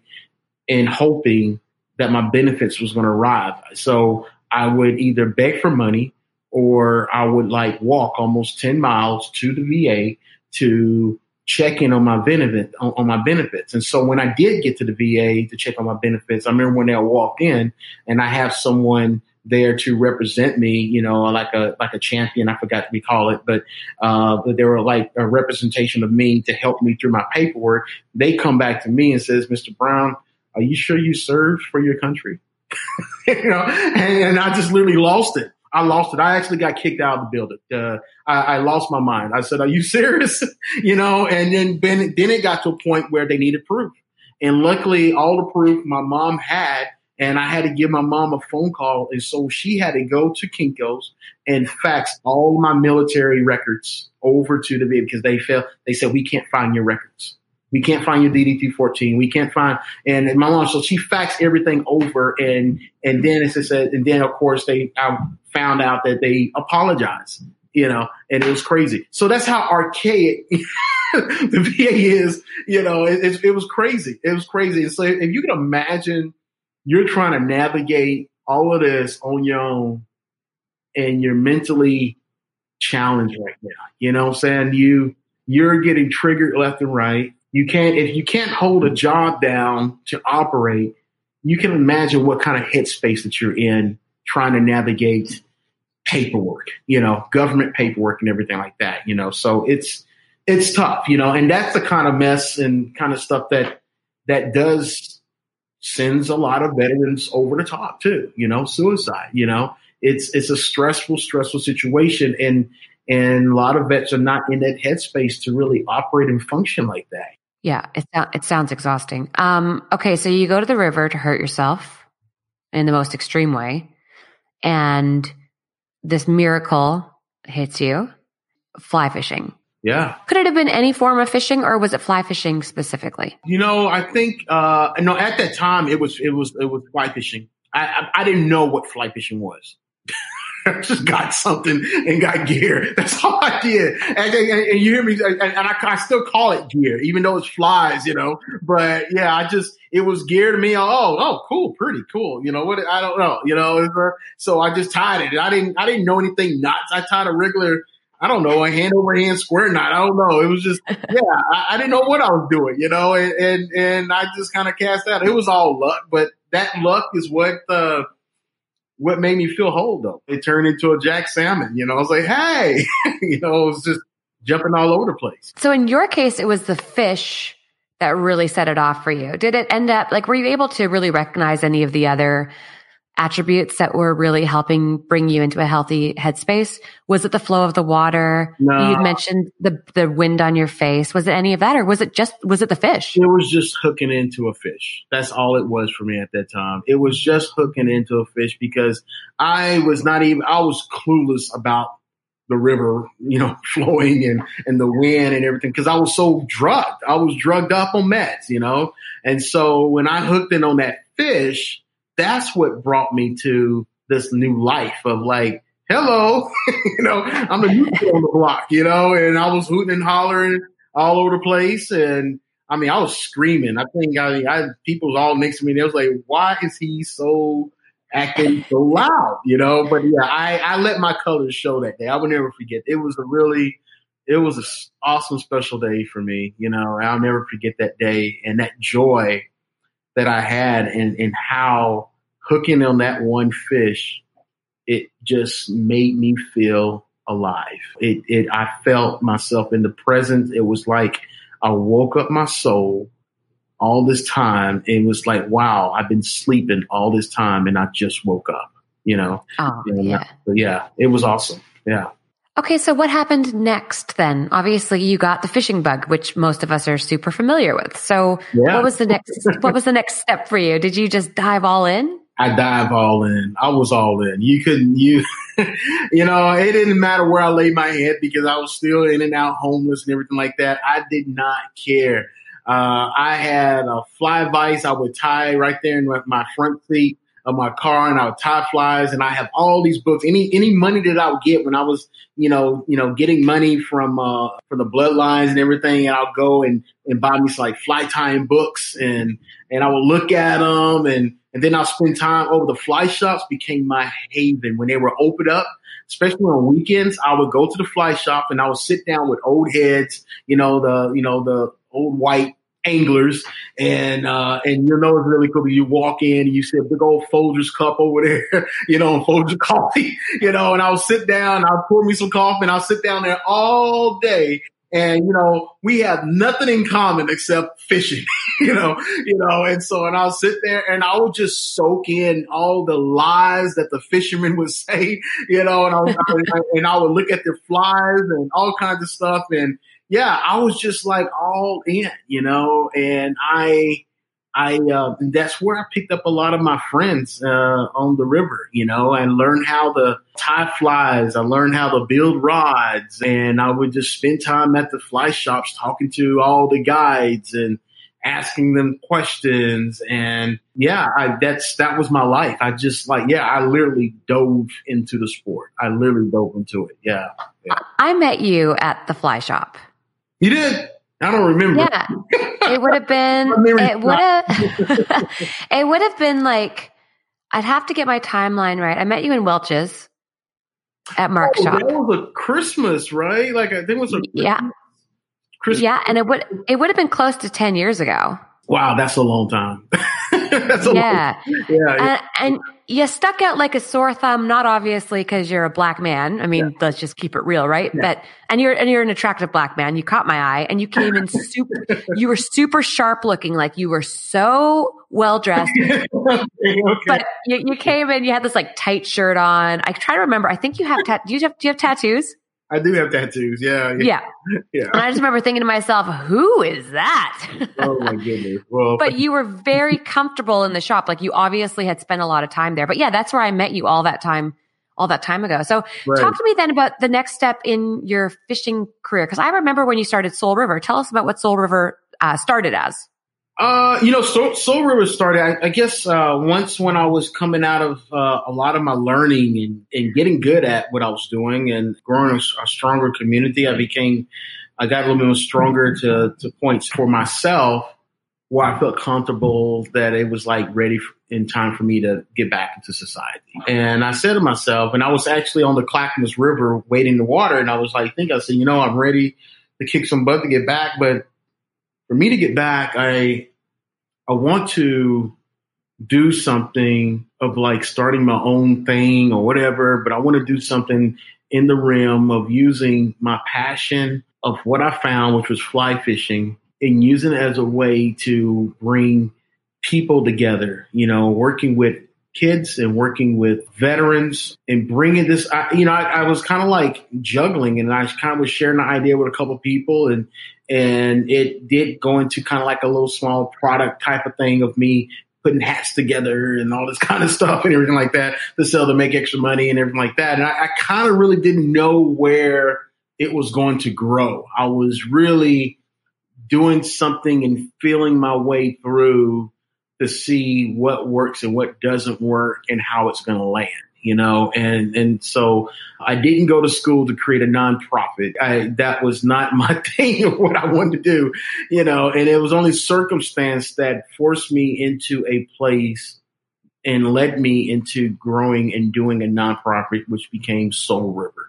and hoping that my benefits was going to arrive. So I would either beg for money or I would like walk almost 10 miles to the VA to check in on my benefit on, on, my benefits. And so when I did get to the VA to check on my benefits, I remember when they walked in and I have someone there to represent me, you know, like a like a champion. I forgot we call it, but uh, but they were like a representation of me to help me through my paperwork. They come back to me and says, "Mr. Brown, are you sure you served for your country?" you know, and, and I just literally lost it. I lost it. I actually got kicked out of the building. Uh, I, I, lost my mind. I said, "Are you serious?" you know, and then then then it got to a point where they needed proof, and luckily, all the proof my mom had, and I had to give my mom a phone call, and so she had to go to Kinko's and fax all my military records over to the VA because they felt they said we can't find your records. We can't find your DD 14. We can't find, and, my mom, so she faxed everything over and, and then as I said, and then of course they, I found out that they apologized, you know, and it was crazy. So that's how archaic the VA is, you know, it, it, it was crazy. It was crazy. so if you can imagine you're trying to navigate all of this on your own and you're mentally challenged right now, you know what I'm saying? You, you're getting triggered left and right you can't if you can't hold a job down to operate, you can imagine what kind of headspace that you're in trying to navigate paperwork, you know, government paperwork and everything like that, you know. So it's it's tough, you know, and that's the kind of mess and kind of stuff that that does sends a lot of veterans over the top too, you know, suicide, you know. It's it's a stressful, stressful situation and and a lot of vets are not in that headspace to really operate and function like that. Yeah, it, it sounds exhausting. Um, okay, so you go to the river to hurt yourself in the most extreme way, and this miracle hits you fly fishing. Yeah. Could it have been any form of fishing or was it fly fishing specifically? You know, I think, uh, no, at that time it was, it was, it was fly fishing. I, I, I didn't know what fly fishing was. I just got something and got gear. That's all I did. And, and, and you hear me, and, and I, I, still call it gear, even though it's flies, you know. But yeah, I just it was geared to me. Oh, oh, cool, pretty cool. You know what? I don't know. You know, so I just tied it. I didn't I didn't know anything knots. I tied a regular. I don't know, a hand over hand square knot. I don't know. It was just, yeah, I, I didn't know what I was doing, you know, and, and, and I just kind of cast out. It was all luck, but that luck is what, uh, what made me feel whole though. It turned into a Jack Salmon, you know, I was like, hey, you know, it was just jumping all over the place. So in your case, it was the fish that really set it off for you. Did it end up like, were you able to really recognize any of the other attributes that were really helping bring you into a healthy headspace? Was it the flow of the water? No. You mentioned the the wind on your face. Was it any of that, or was it just was it the fish? It was just hooking into a fish. That's all it was for me at that time. It was just hooking into a fish because I was not even I was clueless about the river, you know, flowing and, and the wind and everything. Cause I was so drugged. I was drugged up on meds, you know? And so when I hooked in on that fish, that's what brought me to this new life of like, hello, you know, I'm a new kid on the block, you know, and I was hooting and hollering all over the place. And I mean, I was screaming. I think I, I people was all next to me. And they was like, why is he so acting so loud, you know? But yeah, I, I let my colors show that day. I will never forget. It was a really, it was an awesome special day for me, you know, I'll never forget that day and that joy that I had and, and how hooking on that one fish, it just made me feel alive. It, it, I felt myself in the presence. It was like I woke up my soul all this time. It was like, wow, I've been sleeping all this time and I just woke up, you know? Oh, And, yeah. uh, but yeah, it was awesome. Yeah. Okay, so what happened next then? Obviously, you got the fishing bug, which most of us are super familiar with. So, Yeah. what was the next? what was the next step for you? Did you just dive all in? I dive all in. I was all in. You couldn't, you, you know, it didn't matter where I laid my head because I was still in and out homeless and everything like that. I did not care. Uh, I had a fly vise I would tie right there in my- front seat of my car and I would tie flies and I have all these books. Any, any money that I would get when I was, you know, you know, getting money from, uh, from the bloodlines and everything. And I'll go and, and buy me some like fly tying books and, and I would look at them and, and then I'll spend time over the fly shops became my haven when they were open up, especially on weekends. I would go to the fly shop and I would sit down with old heads, you know, the, you know, the old white anglers and, uh, and you know, it's really cool. You walk in and you see a big old Folgers cup over there, you know, and Folgers coffee, you know, and I'll sit down, I'll pour me some coffee and I'll sit down there all day and you know we have nothing in common except fishing you know you know and so and i'll sit there and i would just soak in all the lies that the fishermen would say you know and i, would- and I would look at their flies and all kinds of stuff and yeah i was just like all in you know and i I uh, that's where I picked up a lot of my friends uh, on the river, you know, and learned how to tie flies. I learned how to build rods, and I would just spend time at the fly shops talking to all the guides and asking them questions. And yeah, I, that's that was my life. I just like yeah, I literally dove into the sport. I literally dove into it. Yeah, I met you at the fly shop. You did. I don't remember. Yeah, it would have been. It would have. it would have been like. I'd have to get my timeline right. I met you in Welches at Mark's Oh, shop. that was a Christmas, right? Like I think it was a Yeah. Christmas. Yeah, and it would it would have been close to ten years ago. Wow, that's a long time. that's a Yeah, long, yeah, yeah. Uh, and, and you stuck out like a sore thumb. Not obviously because you're a black man. I mean, let's just keep it real, right? Yeah. But and you're and you're an attractive black man. You caught my eye, and you came in super. you were super sharp looking, like you were so well dressed. okay. But you, you came in, you had this like tight shirt on. I try to remember. I think you have tat. Do you have do you have tattoos? I do have tattoos. Yeah, yeah. Yeah. yeah. And I just remember thinking to myself, who is that? Oh my goodness. Well, but you were very comfortable in the shop. Like you obviously had spent a lot of time there. But yeah, that's where I met you all that time, all that time ago. So right. talk to me then about the next step in your fishing career. Cause I remember when you started Soul River. Tell us about what Soul River uh, started as. Uh, you know, Soul, Soul River started, I, I guess, uh, once when I was coming out of, uh, a lot of my learning and, and getting good at what I was doing and growing a, a stronger community, I became, I got a little bit stronger to, to points for myself where I felt comfortable that it was like ready f in time for me to get back into society. And I said to myself, and I was actually on the Clackamas River waiting the water. And I was like, think I said, you know, I'm ready to kick some butt to get back, but for me to get back, I I want to do something of like starting my own thing or whatever, but I want to do something in the realm of using my passion of what I found, which was fly fishing, and using it as a way to bring people together, you know, working with kids and working with veterans and bringing this, I, you know, I, I was kind of like juggling and I kind of was sharing the idea with a couple people and, and it did go into kind of like a little small product type of thing of me putting hats together and all this kind of stuff and everything like that to sell to make extra money and everything like that. And I, I kind of really didn't know where it was going to grow. I was really doing something and feeling my way through to see what works and what doesn't work and how it's going to land you know, and, and so I didn't go to school to create a nonprofit. I, that was not my thing or what I wanted to do, you know, and it was only circumstance that forced me into a place and led me into growing and doing a nonprofit, which became Soul River.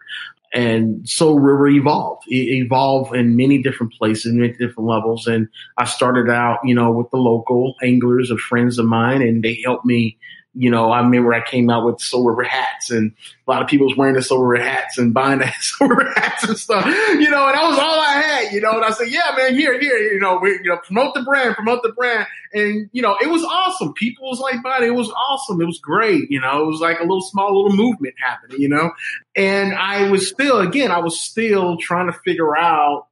And Soul River evolved. It evolved in many different places, many different levels. And I started out, you know, with the local anglers of friends of mine, and they helped me you know, I remember I came out with Soul River hats and a lot of people was wearing the Soul River hats and buying the Soul River hats and stuff, you know, and that was all I had, you know, and I said, yeah, man, here, here, you know, we, you know, promote the brand, promote the brand. And, you know, it was awesome. People was like buying it. Was awesome. It was great. You know, it was like a little small little movement happening, you know, and I was still, again, I was still trying to figure out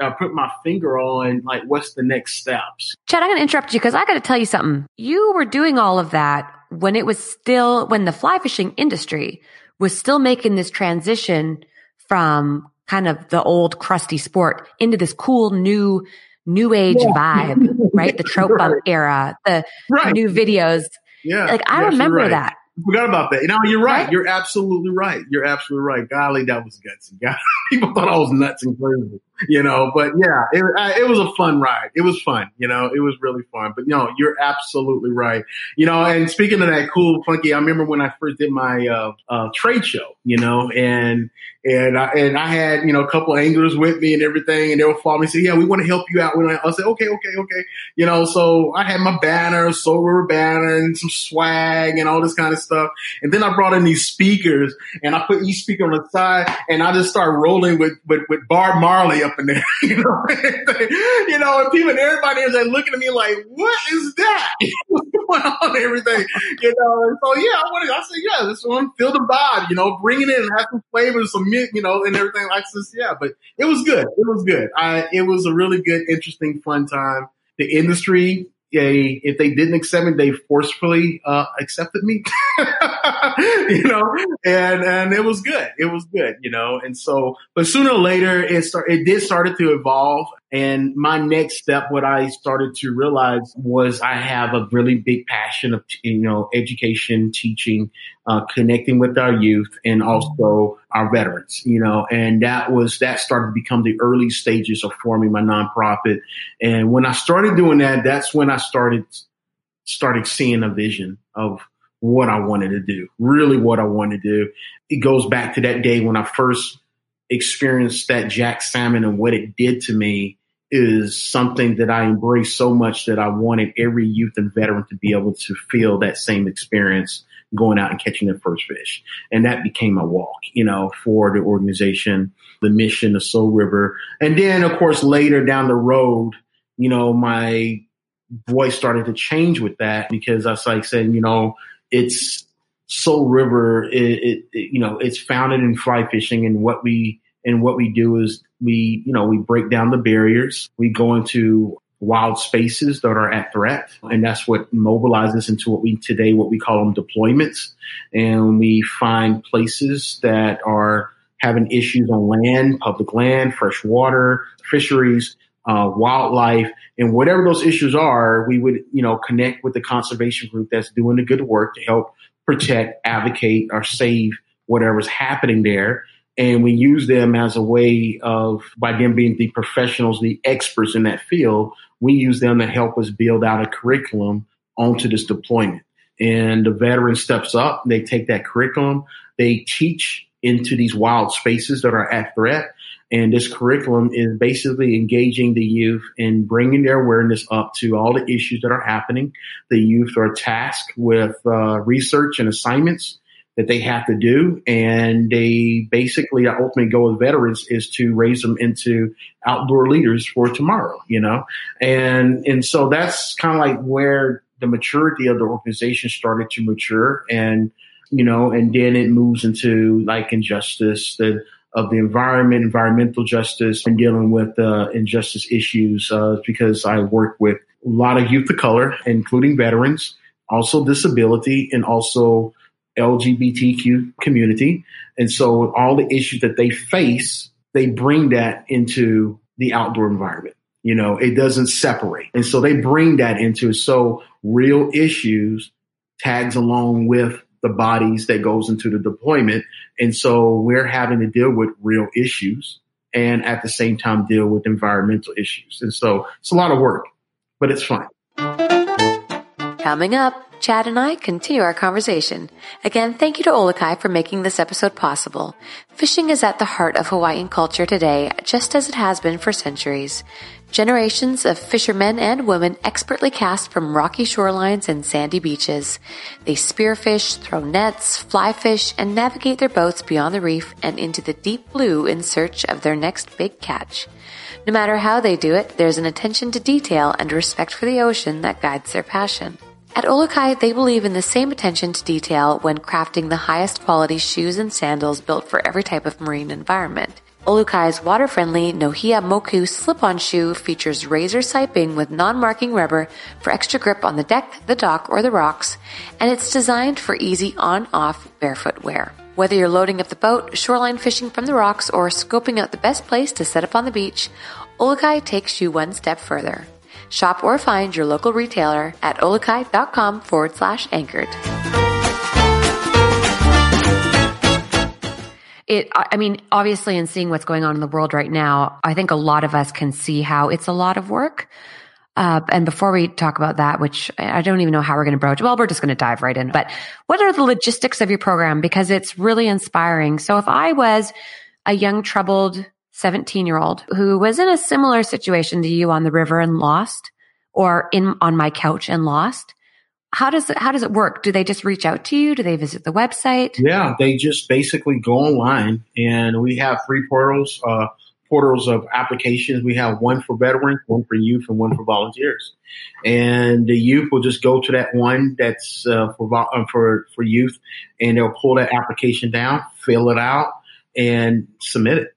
uh, put my finger on like what's the next steps. Chad, I'm going to interrupt you because I got to tell you something. You were doing all of that when it was still when the fly fishing industry was still making this transition from kind of the old crusty sport into this cool new new age yeah. vibe, right? The trope right. bump era, the right. new videos. Yeah. Like I remember right. that forgot about that. You know, you're right. You're absolutely right. You're absolutely right. Golly, that was gutsy. God, people thought I was nuts and crazy, you know, but yeah, it, it was a fun ride. It was fun, you know, it was really fun, but you know, you're absolutely right. You know, and speaking of that cool, funky, I remember when I first did my, uh, uh, trade show, you know, and, and I, and I had, you know, a couple anglers with me and everything, and they would follow me say, yeah, we want to help you out. We I said, okay, okay, okay. You know, so I had my banner, River banner and some swag and all this kind of stuff. And then I brought in these speakers and I put each speaker on the side and I just started rolling with, with, with Bob Marley up in there, you know, you know, and people and everybody is like looking at me like, what is that? What's going on everything, you know? And so, yeah, I wanted, I said, yeah, this one, feel the vibe, you know, bring it in, and have some flavors, some you know, and everything like this. Yeah, but it was good. It was good. I, it was a really good, interesting, fun time. The industry, they, if they didn't accept me, they forcefully uh, accepted me. you know, and and it was good. It was good, you know. And so, but sooner or later, it start it did started to evolve. And my next step, what I started to realize was I have a really big passion of, you know, education, teaching, uh, connecting with our youth and also our veterans, you know, and that was, that started to become the early stages of forming my nonprofit. And when I started doing that, that's when I started, started seeing a vision of what I wanted to do, really what I wanted to do. It goes back to that day when I first experienced that Jack salmon and what it did to me is something that I embrace so much that I wanted every youth and veteran to be able to feel that same experience going out and catching their first fish. And that became a walk, you know, for the organization, the mission, the Soul River. And then, of course, later down the road, you know, my voice started to change with that because I was like saying, you know, it's Soul River. It, it, it, you know, it's founded in fly fishing, and what we and what we do is we, you know, we break down the barriers. We go into wild spaces that are at threat, and that's what mobilizes into what we today what we call them deployments. And we find places that are having issues on land, public land, fresh water, fisheries, uh, wildlife, and whatever those issues are, we would, you know, connect with the conservation group that's doing the good work to help protect, advocate, or save whatever's happening there. And we use them as a way of, by them being the professionals, the experts in that field, we use them to help us build out a curriculum onto this deployment. And the veteran steps up, they take that curriculum, they teach into these wild spaces that are at threat and this curriculum is basically engaging the youth and bringing their awareness up to all the issues that are happening. The youth are tasked with uh, research and assignments that they have to do. And they basically, the ultimate goal of veterans is to raise them into outdoor leaders for tomorrow, you know? And, and so that's kind of like where the maturity of the organization started to mature and, you know, and then it moves into like injustice, the of the environment, environmental justice, and dealing with uh, injustice issues uh, because I work with a lot of youth of color, including veterans, also disability, and also LGBTQ community. And so all the issues that they face, they bring that into the outdoor environment. You know, it doesn't separate. And so they bring that into so real issues tags along with the bodies that goes into the deployment. And so we're having to deal with real issues and at the same time deal with environmental issues. And so it's a lot of work, but it's fun. Coming up, Chad and I continue our conversation. Again, thank you to Olukai for making this episode possible. Fishing is at the heart of Hawaiian culture today, just as it has been for centuries. Generations of fishermen and women expertly cast from rocky shorelines and sandy beaches. They spearfish, throw nets, fly fish, and navigate their boats beyond the reef and into the deep blue in search of their next big catch. No matter how they do it, there's an attention to detail and respect for the ocean that guides their passion. At Olukai, they believe in the same attention to detail when crafting the highest quality shoes and sandals built for every type of marine environment. Olukai's water-friendly Nohea Moku slip-on shoe features razor siping with non-marking rubber for extra grip on the deck, the dock, or the rocks, and it's designed for easy on-off barefoot wear. Whether you're loading up the boat, shoreline fishing from the rocks, or scoping out the best place to set up on the beach, Olukai takes you one step further. Shop or find your local retailer at olukai.com forward slash anchored. It, I mean, obviously, in seeing what's going on in the world right now, I think a lot of us can see how it's a lot of work. Uh, and before we talk about that, which I don't even know how we're going to broach, well, we're just going to dive right in. But what are the logistics of your program? Because it's really inspiring. So if I was a young, troubled 17 year old who was in a similar situation to you on the river and lost or in on my couch and lost. How does it, how does it work? Do they just reach out to you? Do they visit the website? Yeah, they just basically go online and we have three portals, uh, portals of applications. We have one for veterans, one for youth, and one for volunteers. And the youth will just go to that one that's uh, for uh, for for youth, and they'll pull that application down, fill it out, and submit it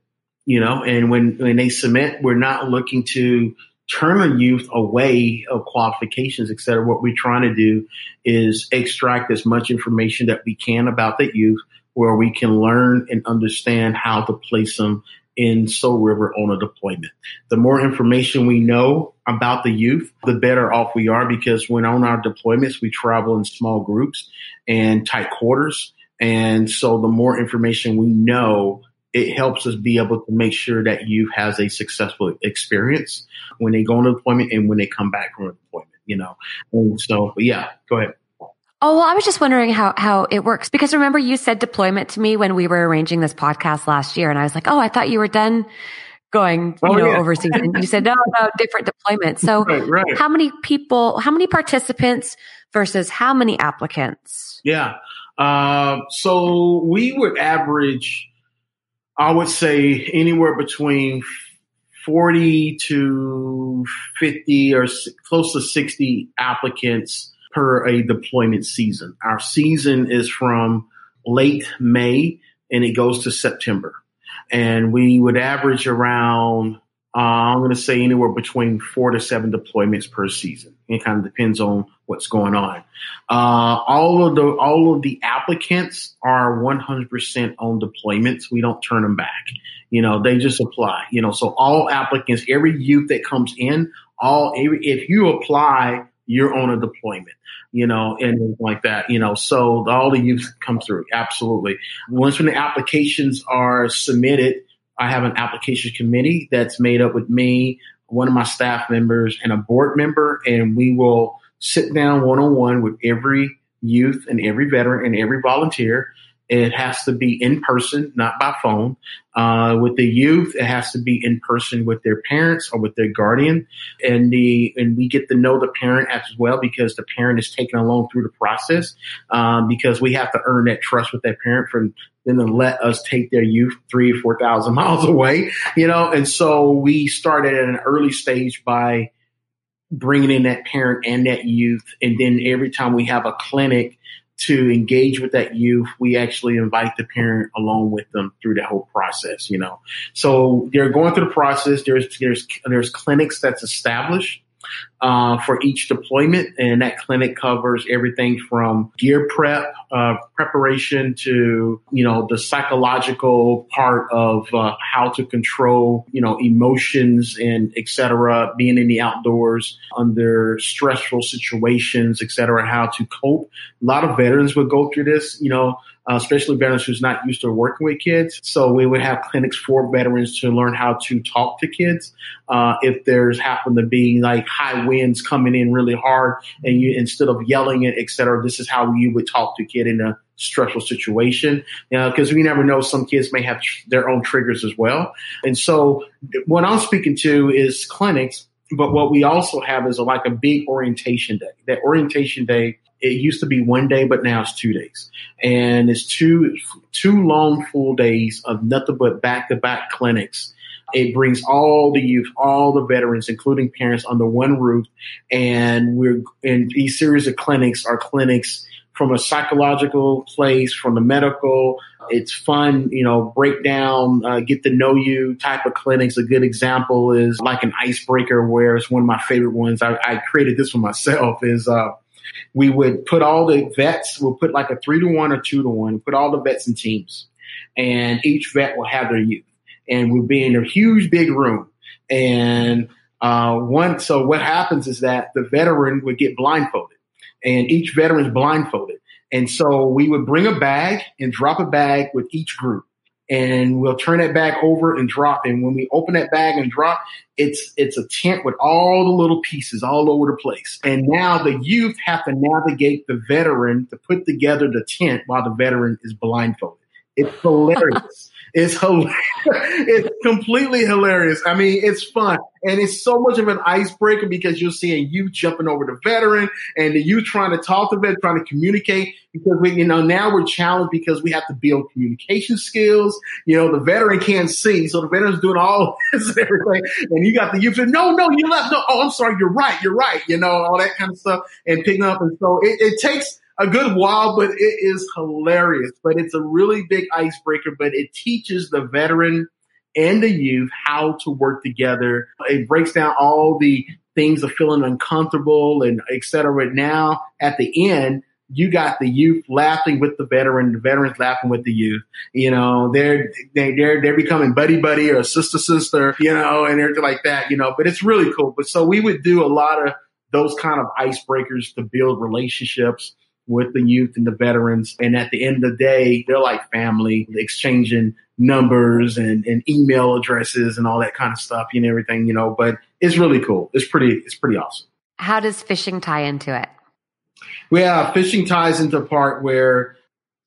you know, and when, when they submit, we're not looking to turn a youth away of qualifications, et cetera. What we're trying to do is extract as much information that we can about the youth where we can learn and understand how to place them in Soul River on a deployment. The more information we know about the youth, the better off we are because when on our deployments, we travel in small groups and tight quarters. And so the more information we know, it helps us be able to make sure that youth has a successful experience when they go on deployment and when they come back from deployment, you know. And so, yeah, go ahead. Oh, well, I was just wondering how, how it works because remember you said deployment to me when we were arranging this podcast last year. And I was like, oh, I thought you were done going, you oh, know, yeah. overseas. And you said, no, no, different deployments. So right, right. how many people, how many participants versus how many applicants? Yeah. Uh, so we would average I would say anywhere between 40 to 50 or close to 60 applicants per a deployment season. Our season is from late May and it goes to September. And we would average around uh, I'm going to say anywhere between four to seven deployments per season. It kind of depends on what's going on. Uh, all of the all of the applicants are 100% on deployments. We don't turn them back. You know, they just apply. You know, so all applicants, every youth that comes in, all if you apply, you're on a deployment. You know, and like that. You know, so all the youth come through. Absolutely. Once when the applications are submitted I have an application committee that's made up with me, one of my staff members, and a board member, and we will sit down one on one with every youth and every veteran and every volunteer it has to be in person, not by phone. Uh, with the youth, it has to be in person with their parents or with their guardian, and the and we get to know the parent as well because the parent is taken along through the process. Um, because we have to earn that trust with that parent from them to let us take their youth three or four thousand miles away, you know. And so we started at an early stage by bringing in that parent and that youth, and then every time we have a clinic to engage with that youth, we actually invite the parent along with them through that whole process, you know. So they're going through the process. There's, there's, there's clinics that's established. Uh, for each deployment. And that clinic covers everything from gear prep, uh, preparation to, you know, the psychological part of uh, how to control, you know, emotions and et cetera, being in the outdoors under stressful situations, et cetera, how to cope. A lot of veterans would go through this, you know, uh, especially veterans who's not used to working with kids. So we would have clinics for veterans to learn how to talk to kids. Uh, if there's happen to be like high winds coming in really hard and you, instead of yelling it, et cetera, this is how you would talk to kid in a stressful situation. You know, cause we never know some kids may have tr- their own triggers as well. And so what I'm speaking to is clinics but what we also have is a, like a big orientation day. That orientation day it used to be one day, but now it's two days. And it's two, two long full days of nothing but back to back clinics. It brings all the youth, all the veterans, including parents under one roof. And we're in these series of clinics are clinics from a psychological place, from the medical. It's fun, you know, breakdown, uh, get to know you type of clinics. A good example is like an icebreaker where it's one of my favorite ones. I, I created this for myself is, uh, we would put all the vets, we'll put like a three to one or two to one, put all the vets in teams. And each vet will have their youth. And we'll be in a huge big room. And uh, one, so what happens is that the veteran would get blindfolded, and each veteran is blindfolded. And so we would bring a bag and drop a bag with each group and we'll turn that bag over and drop. And when we open that bag and drop, it's it's a tent with all the little pieces all over the place. And now the youth have to navigate the veteran to put together the tent while the veteran is blindfolded. It's hilarious. It's hilarious. it's completely hilarious. I mean, it's fun. And it's so much of an icebreaker because you're seeing you jumping over the veteran and you trying to talk to them, trying to communicate because we, you know, now we're challenged because we have to build communication skills. You know, the veteran can't see. So the veteran's doing all this and everything. And you got the you youth, no, no, you left. No, oh, I'm sorry. You're right. You're right. You know, all that kind of stuff and picking up. And so it, it takes, a good while, but it is hilarious. But it's a really big icebreaker, but it teaches the veteran and the youth how to work together. It breaks down all the things of feeling uncomfortable and et cetera. Now at the end, you got the youth laughing with the veteran, the veterans laughing with the youth. You know, they're they, they're they're becoming buddy buddy or sister sister. You know, and everything like that. You know, but it's really cool. But so we would do a lot of those kind of icebreakers to build relationships with the youth and the veterans. And at the end of the day, they're like family, exchanging numbers and, and email addresses and all that kind of stuff and everything, you know, but it's really cool. It's pretty, it's pretty awesome. How does fishing tie into it? Well, fishing ties into a part where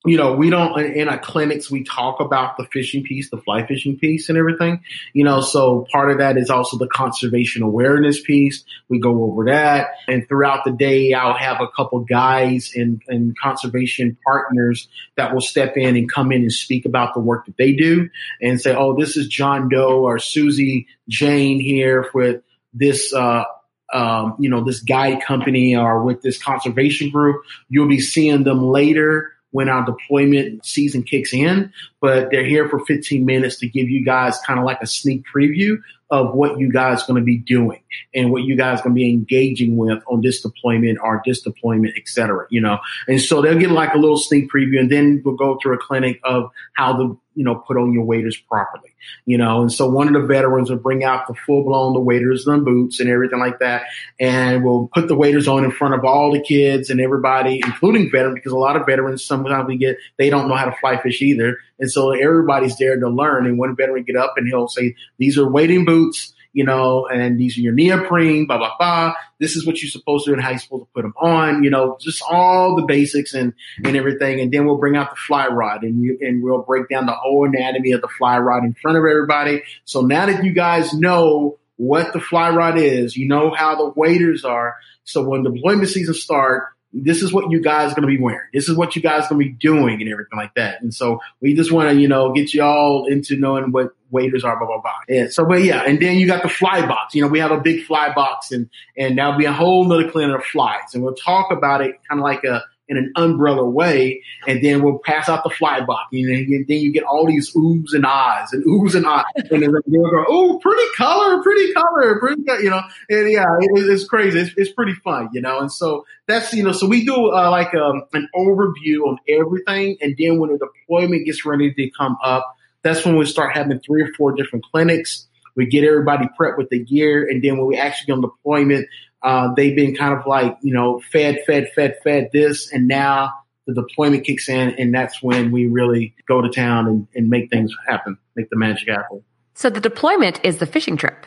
you know, we don't in our clinics we talk about the fishing piece, the fly fishing piece, and everything. You know, so part of that is also the conservation awareness piece. We go over that, and throughout the day, I'll have a couple guys and, and conservation partners that will step in and come in and speak about the work that they do, and say, "Oh, this is John Doe or Susie Jane here with this." Uh, um, you know, this guide company or with this conservation group, you'll be seeing them later when our deployment season kicks in, but they're here for 15 minutes to give you guys kind of like a sneak preview of what you guys going to be doing and what you guys going to be engaging with on this deployment or this deployment, et cetera, you know. And so they'll get like a little sneak preview and then we'll go through a clinic of how to, you know, put on your waders properly, you know. And so one of the veterans will bring out the full blown, the waders and boots and everything like that. And we'll put the waders on in front of all the kids and everybody, including veterans, because a lot of veterans, sometimes we get, they don't know how to fly fish either. And so everybody's there to learn. And one veteran get up and he'll say, these are wading boots, you know, and these are your neoprene, blah, blah, blah. This is what you're supposed to do how you're supposed to put them on, you know, just all the basics and, and everything. And then we'll bring out the fly rod and you, and we'll break down the whole anatomy of the fly rod in front of everybody. So now that you guys know what the fly rod is, you know how the waders are. So when deployment season start, this is what you guys are going to be wearing. This is what you guys are going to be doing and everything like that. And so we just want to, you know, get you all into knowing what waders are, blah, blah, blah. Yeah. So, but yeah. And then you got the fly box. You know, we have a big fly box and, and that'll be a whole nother clinic of flies. And we'll talk about it kind of like a, in an umbrella way, and then we'll pass out the fly box, and then, you get all these oohs and ahs and oohs and ahs, and then they'll go, "Oh, pretty color, pretty color, pretty," you know, and yeah, it, it's crazy. It's, it's, pretty fun, you know, and so that's you know, so we do uh, like um, an overview on everything, and then when the deployment gets ready to come up, that's when we start having three or four different clinics. We get everybody prepped with the gear, and then when we actually go on deployment, uh, they've been kind of like, you know, fed, fed, fed, fed this, and now the deployment kicks in, and that's when we really go to town and, and make things happen, make the magic happen. So the deployment is the fishing trip.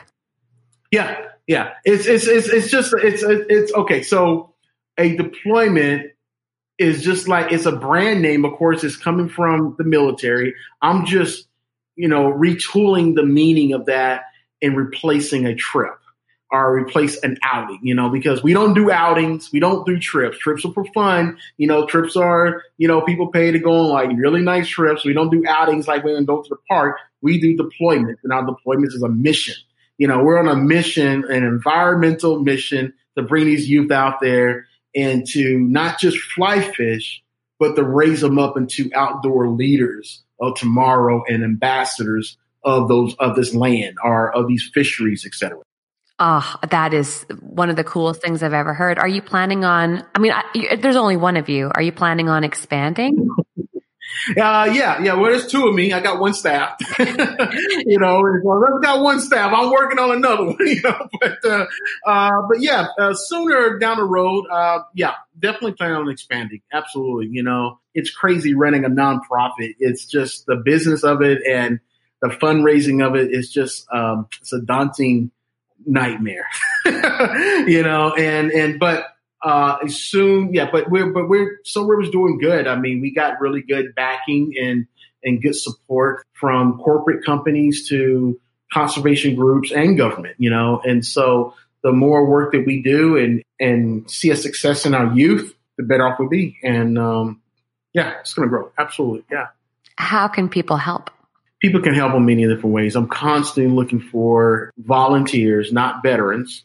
Yeah, yeah. It's it's it's it's just it's it's okay. So a deployment is just like it's a brand name. Of course, it's coming from the military. I'm just you know retooling the meaning of that and replacing a trip or replace an outing, you know, because we don't do outings. We don't do trips. Trips are for fun. You know, trips are, you know, people pay to go on like really nice trips. We don't do outings like we go to the park. We do deployments and our deployments is a mission. You know, we're on a mission, an environmental mission to bring these youth out there and to not just fly fish, but to raise them up into outdoor leaders of tomorrow and ambassadors of those of this land or of these fisheries, etc. Oh, that is one of the coolest things I've ever heard. Are you planning on? I mean, I, there's only one of you. Are you planning on expanding? Uh, yeah, yeah. Well, there's two of me. I got one staff. you know, I've got one staff. I'm working on another one. You know, but uh, uh, but yeah, uh, sooner down the road, uh, yeah, definitely planning on expanding. Absolutely. You know, it's crazy running a nonprofit. It's just the business of it and the fundraising of it is just um, it's a daunting nightmare, you know, and, and, but, uh, soon, yeah, but we're, but we're, Soul River's doing good. I mean, we got really good backing and, and good support from corporate companies to conservation groups and government, you know, and so the more work that we do and, and see a success in our youth, the better off we'll be. And, um, yeah, it's going to grow. Absolutely. Yeah. How can people help? People can help in many different ways. I'm constantly looking for volunteers, not veterans,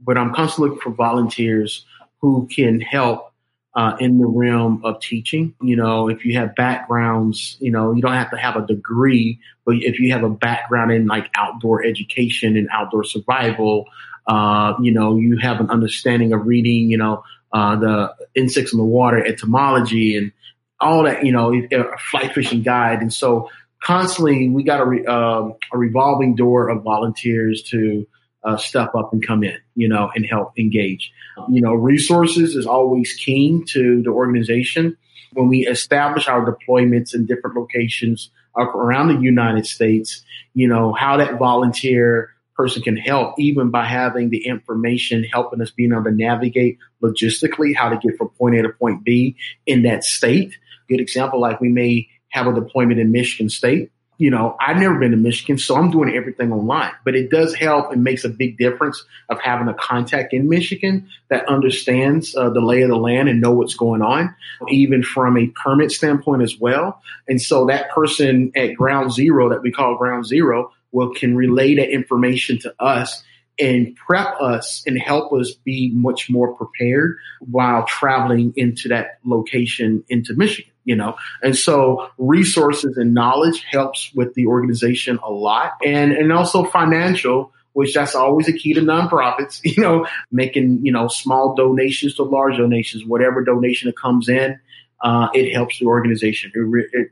but I'm constantly looking for volunteers who can help uh, in the realm of teaching. You know, if you have backgrounds, you know, you don't have to have a degree, but if you have a background in like outdoor education and outdoor survival, uh, you know, you have an understanding of reading, you know, uh, the insects in the water, etymology, and all that, you know, a fly fishing guide. And so constantly we got a, re, um, a revolving door of volunteers to uh, step up and come in, you know, and help engage. You know, resources is always key to the organization. When we establish our deployments in different locations around the United States, you know, how that volunteer person can help even by having the information helping us being able to navigate logistically how to get from point A to point B in that state. Good example, like we may have a deployment in Michigan State. You know, I've never been to Michigan, so I'm doing everything online. But it does help and makes a big difference of having a contact in Michigan that understands uh, the lay of the land and know what's going on, even from a permit standpoint as well. And so that person at ground zero that we call ground zero will can relay that information to us and prep us and help us be much more prepared while traveling into that location into Michigan you know? And so resources and knowledge helps with the organization a lot. And and also financial which that's always a key to nonprofits you know making you know small donations to large donations whatever donation that comes in uh, it helps the organization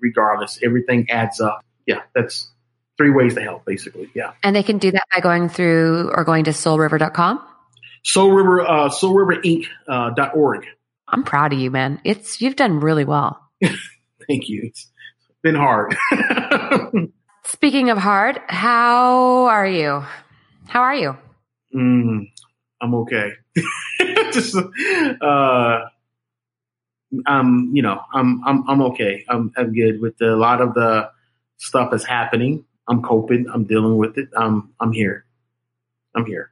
regardless. Everything adds up. Yeah that's three ways to help basically. Yeah. And they can do that by going through or going to soulriver.com soul river uh, soulriverinc uh, dot org. I'm proud of you man. It's you've done really well Thank you. It's been hard. Speaking of hard, how are you? How are you? Mm, I'm okay. Just, uh, I'm, you know, I'm, I'm, I'm okay. I'm, I'm good with the, a lot of the stuff that's happening. I'm coping. I'm dealing with it. I'm, I'm here. I'm here.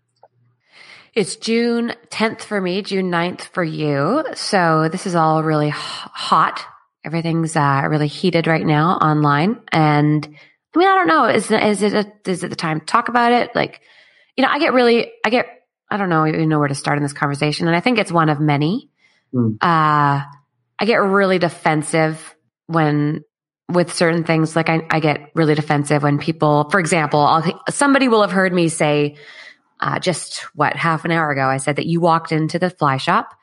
It's June 10th for me, June 9th for you. So this is all really hot Everything's uh, really heated right now online, and I mean, I don't know. Is is it a, is it the time to talk about it? Like, you know, I get really, I get, I don't know even know where to start in this conversation, and I think it's one of many. Mm. Uh, I get really defensive when with certain things. Like I, I get really defensive when people, for example, I'll, somebody will have heard me say, uh, just what half an hour ago, I said that you walked into the fly shop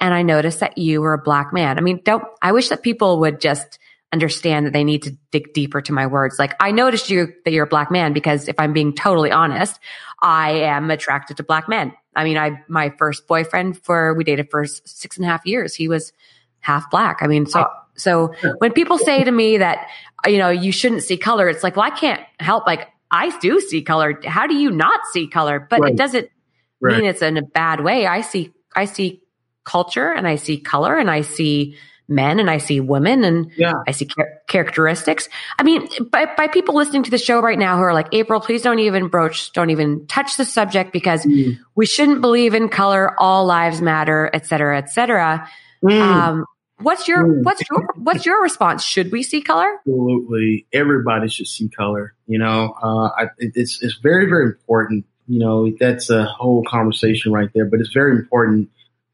and I noticed that you were a black man. I mean, don't, I wish that people would just understand that they need to dig deeper to my words. Like I noticed you that you're a black man because if I'm being totally honest, I am attracted to black men. I mean, I, my first boyfriend for, we dated for six and a half years. He was half black. I mean, so, so when people say to me that, you know, you shouldn't see color, it's like, well, I can't help. Like I do see color. How do you not see color? But right. it doesn't right. mean it's in a bad way. I see, I see culture and I see color and I see men and I see women and yeah. I see char- characteristics. I mean, by, by people listening to the show right now who are like, April, please don't even broach, don't even touch the subject because mm. we shouldn't believe in color. All lives matter, et cetera, et cetera. Mm. Um, what's your, mm. what's your, what's your response? Should we see color? Absolutely. Everybody should see color. You know, uh, I, it's, it's very, very important. You know, that's a whole conversation right there, but it's very important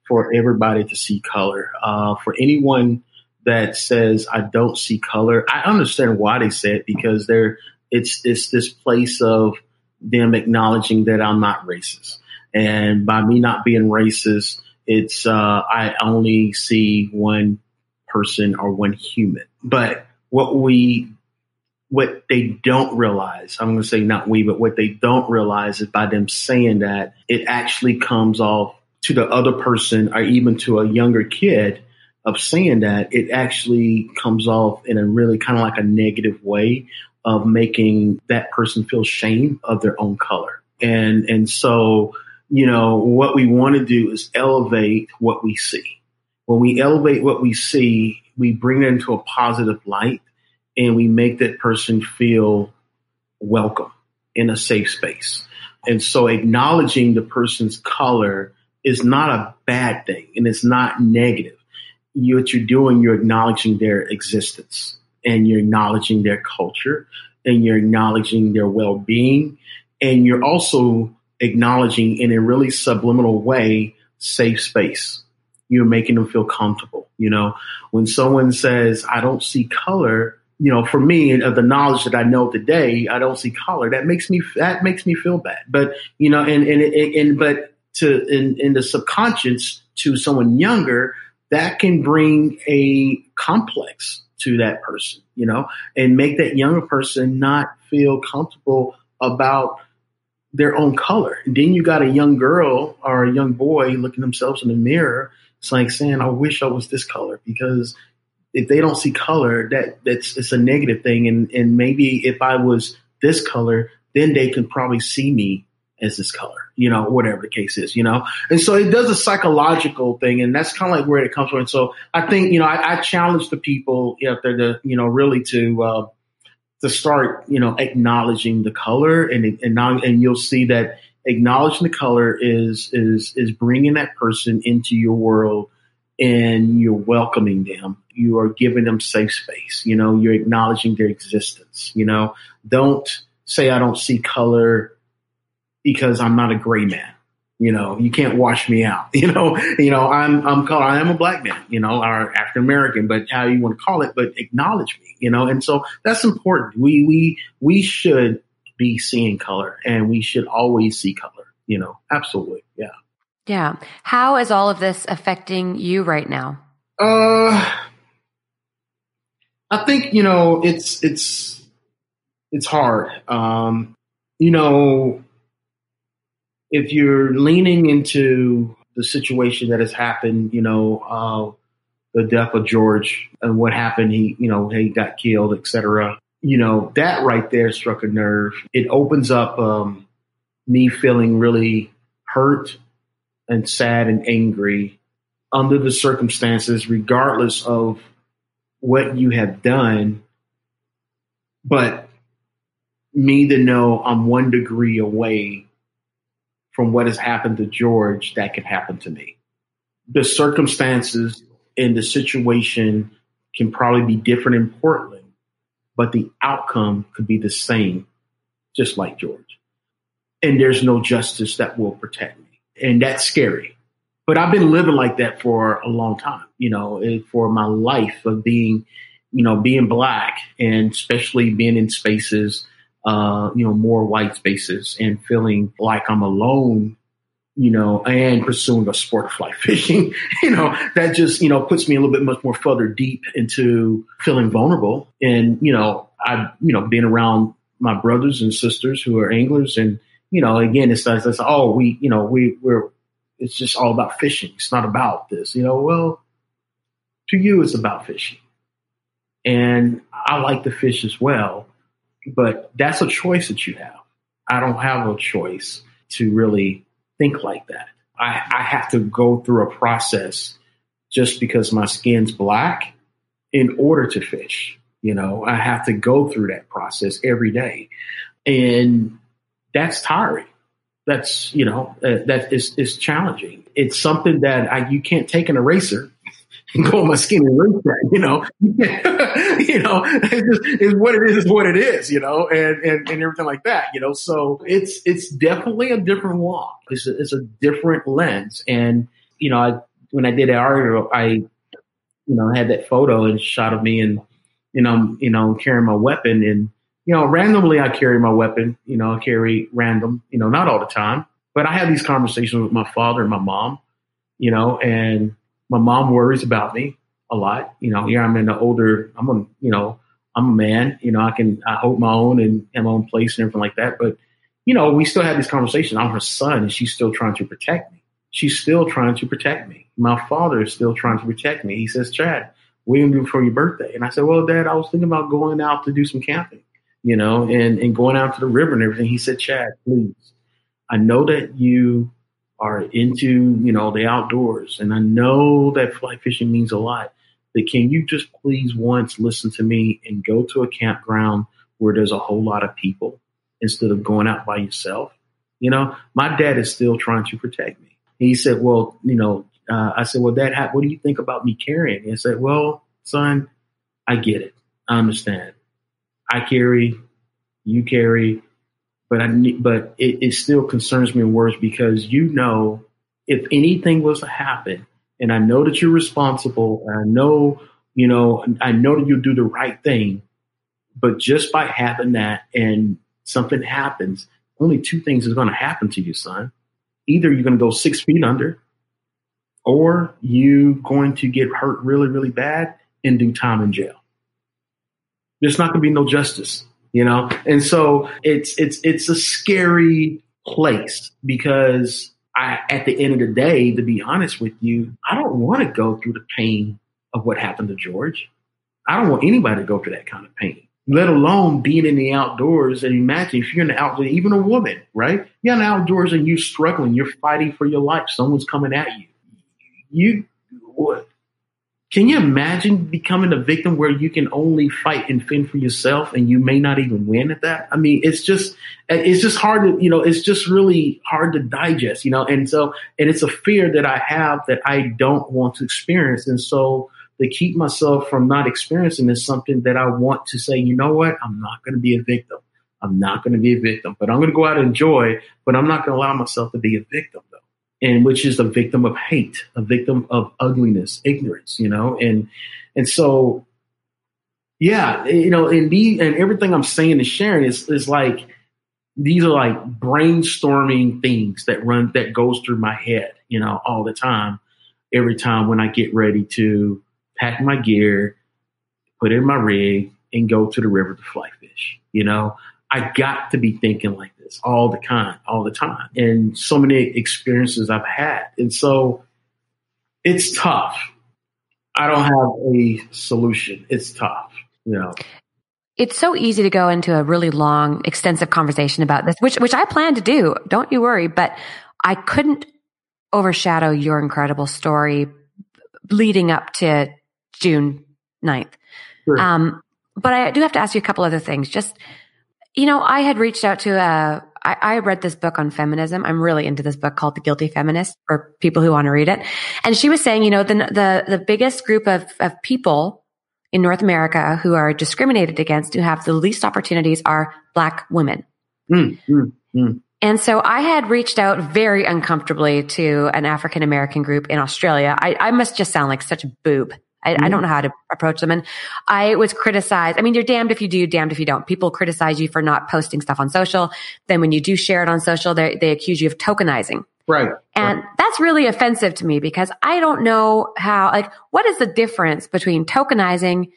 for everybody to see color. Uh, for anyone that says I don't see color, I understand why they say it because they're it's it's this place of them acknowledging that I'm not racist, and by me not being racist, it's uh, I only see one person or one human. But what we what they don't realize, I'm going to say not we, but what they don't realize is by them saying that, it actually comes off to the other person or even to a younger kid of saying that, it actually comes off in a really kind of like a negative way of making that person feel shame of their own color. And, and so, you know, what we want to do is elevate what we see. When we elevate what we see, we bring it into a positive light and we make that person feel welcome in a safe space. And so acknowledging the person's color is not a bad thing and it's not negative. You, what you're doing, you're acknowledging their existence and you're acknowledging their culture and you're acknowledging their well being. And you're also acknowledging in a really subliminal way, safe space. You're making them feel comfortable. You know, when someone says, I don't see color, you know, for me, of the knowledge that I know today, I don't see color. That makes me that makes me feel bad. But you know, and and and, and but to in, in the subconscious to someone younger, that can bring a complex to that person, you know, and make that younger person not feel comfortable about their own color. And then you got a young girl or a young boy looking themselves in the mirror. It's like saying, I wish I was this color because if they don't see color, that that's it's a negative thing. And and maybe if I was this color, then they can probably see me as this color, you know, whatever the case is, you know. And so it does a psychological thing, and that's kind of like where it comes from. And so I think, you know, I, I challenge the people out there to, you know, really to uh, to start, you know, acknowledging the color, and and now, and you'll see that acknowledging the color is is is bringing that person into your world, and you're welcoming them. You are giving them safe space. You know, you're acknowledging their existence. You know, don't say I don't see color because I'm not a gray man. You know, you can't wash me out. You know, you know, I'm I'm called I am a black man. You know, or African American, but how you want to call it, but acknowledge me. You know, and so that's important. We we we should be seeing color, and we should always see color. You know, absolutely, yeah. Yeah. How is all of this affecting you right now? Uh, I think you know it's it's it's hard. Um, you know, if you're leaning into the situation that has happened, you know, uh, the death of George and what happened, he, you know, he got killed, etc. You know, that right there struck a nerve. It opens up um, me feeling really hurt and sad and angry under the circumstances, regardless of what you have done. But me to know I'm one degree away from what has happened to George that can happen to me. The circumstances and the situation can probably be different in Portland, but the outcome could be the same, just like George. And there's no justice that will protect me. And that's scary. but I've been living like that for a long time, you know, eh, for my life of being, you know, being black and especially being in spaces, uh, you know, more white spaces and feeling like I'm alone, you know, and pursuing a sport of fly fishing, you know, that just, you know, puts me a little bit much more further deep into feeling vulnerable. And, you know, I've, you know, been around my brothers and sisters who are anglers and, you know, again, it's, it's, it's oh, we, you know, we, we're, it's just all about fishing. It's not about this, you know. Well, to you, it's about fishing, and I like to fish as well, but that's a choice that you have. I don't have a choice to really think like that. I, I have to go through a process just because my skin's black in order to fish. You know, I have to go through that process every day. And that's tiring that's you know uh, that is is challenging. It's something that I, you can't take an eraser and go on my skin and erase that. You know, you know, it's, just, it's what it is. Is what it is. You know, and, and and everything like that. You know, so it's it's definitely a different walk. It's a, it's a different lens. And you know, I, when I did that article, I you know had that photo and shot of me and you know you know carrying my weapon and you know, randomly I carry my weapon, you know, I carry random, you know, not all the time, but I have these conversations with my father and my mom, you know, and my mom worries about me a lot. You know, here I'm in the older, I'm a, you know, I'm a man, you know, I can, I hold my own and my own place and everything like that. But, you know, we still have these conversations. I'm her son and she's still trying to protect me. She's still trying to protect me. My father is still trying to protect me. He says, Chad, what are you going to do for your birthday? And I said, well, dad, I was thinking about going out to do some camping you know, and, and going out to the river and everything. He said, Chad, please, I know that you are into, you know, the outdoors and I know that fly fishing means a lot, but can you just please once listen to me and go to a campground where there's a whole lot of people instead of going out by yourself? You know, my dad is still trying to protect me. He said, well, you know, uh, I said, well, dad, how, what do you think about me carrying? He said, well, son, I get it. I understand. I carry, you carry, but I but it, it still concerns me worse because you know if anything was to happen, and I know that you're responsible, and I know you know I know that you'll do the right thing, but just by having that and something happens, only two things is going to happen to you, son. Either you're going to go six feet under, or you going to get hurt really, really bad and do time in jail there's not going to be no justice, you know? And so it's, it's, it's a scary place because I, at the end of the day, to be honest with you, I don't want to go through the pain of what happened to George. I don't want anybody to go through that kind of pain, let alone being in the outdoors. And imagine if you're in the outdoors, even a woman, right? You're in the outdoors and you're struggling, you're fighting for your life. Someone's coming at you. You? Can you imagine becoming a victim where you can only fight and fend for yourself and you may not even win at that? I mean, it's just, it's just hard to, you know, it's just really hard to digest, you know, and so, and it's a fear that I have that I don't want to experience. And so to keep myself from not experiencing is something that I want to say, you know what? I'm not going to be a victim. I'm not going to be a victim, but I'm going to go out and enjoy, but I'm not going to allow myself to be a victim and which is a victim of hate, a victim of ugliness, ignorance, you know, and and so yeah, you know, and the and everything I'm saying and sharing is is like these are like brainstorming things that run that goes through my head, you know, all the time. Every time when I get ready to pack my gear, put in my rig, and go to the river to fly fish, you know, I got to be thinking like this all the time, all the time. And so many experiences I've had. And so it's tough. I don't have a solution. It's tough, you know. It's so easy to go into a really long, extensive conversation about this, which which I plan to do. Don't you worry, but I couldn't overshadow your incredible story leading up to June 9th. Sure. Um, but I do have to ask you a couple other things. Just you know, I had reached out to a, uh, I, I read this book on feminism. I'm really into this book called The Guilty Feminist for people who want to read it. And she was saying, you know, the, the, the biggest group of, of people in North America who are discriminated against, who have the least opportunities are black women. Mm, mm, mm. And so I had reached out very uncomfortably to an African American group in Australia. I, I, must just sound like such a boob. I, mm-hmm. I, don't know how to approach them. And I was criticized. I mean, you're damned if you do, damned if you don't. People criticize you for not posting stuff on social. Then when you do share it on social, they, they accuse you of tokenizing. Right. And right. that's really offensive to me because I don't know how, like, what is the difference between tokenizing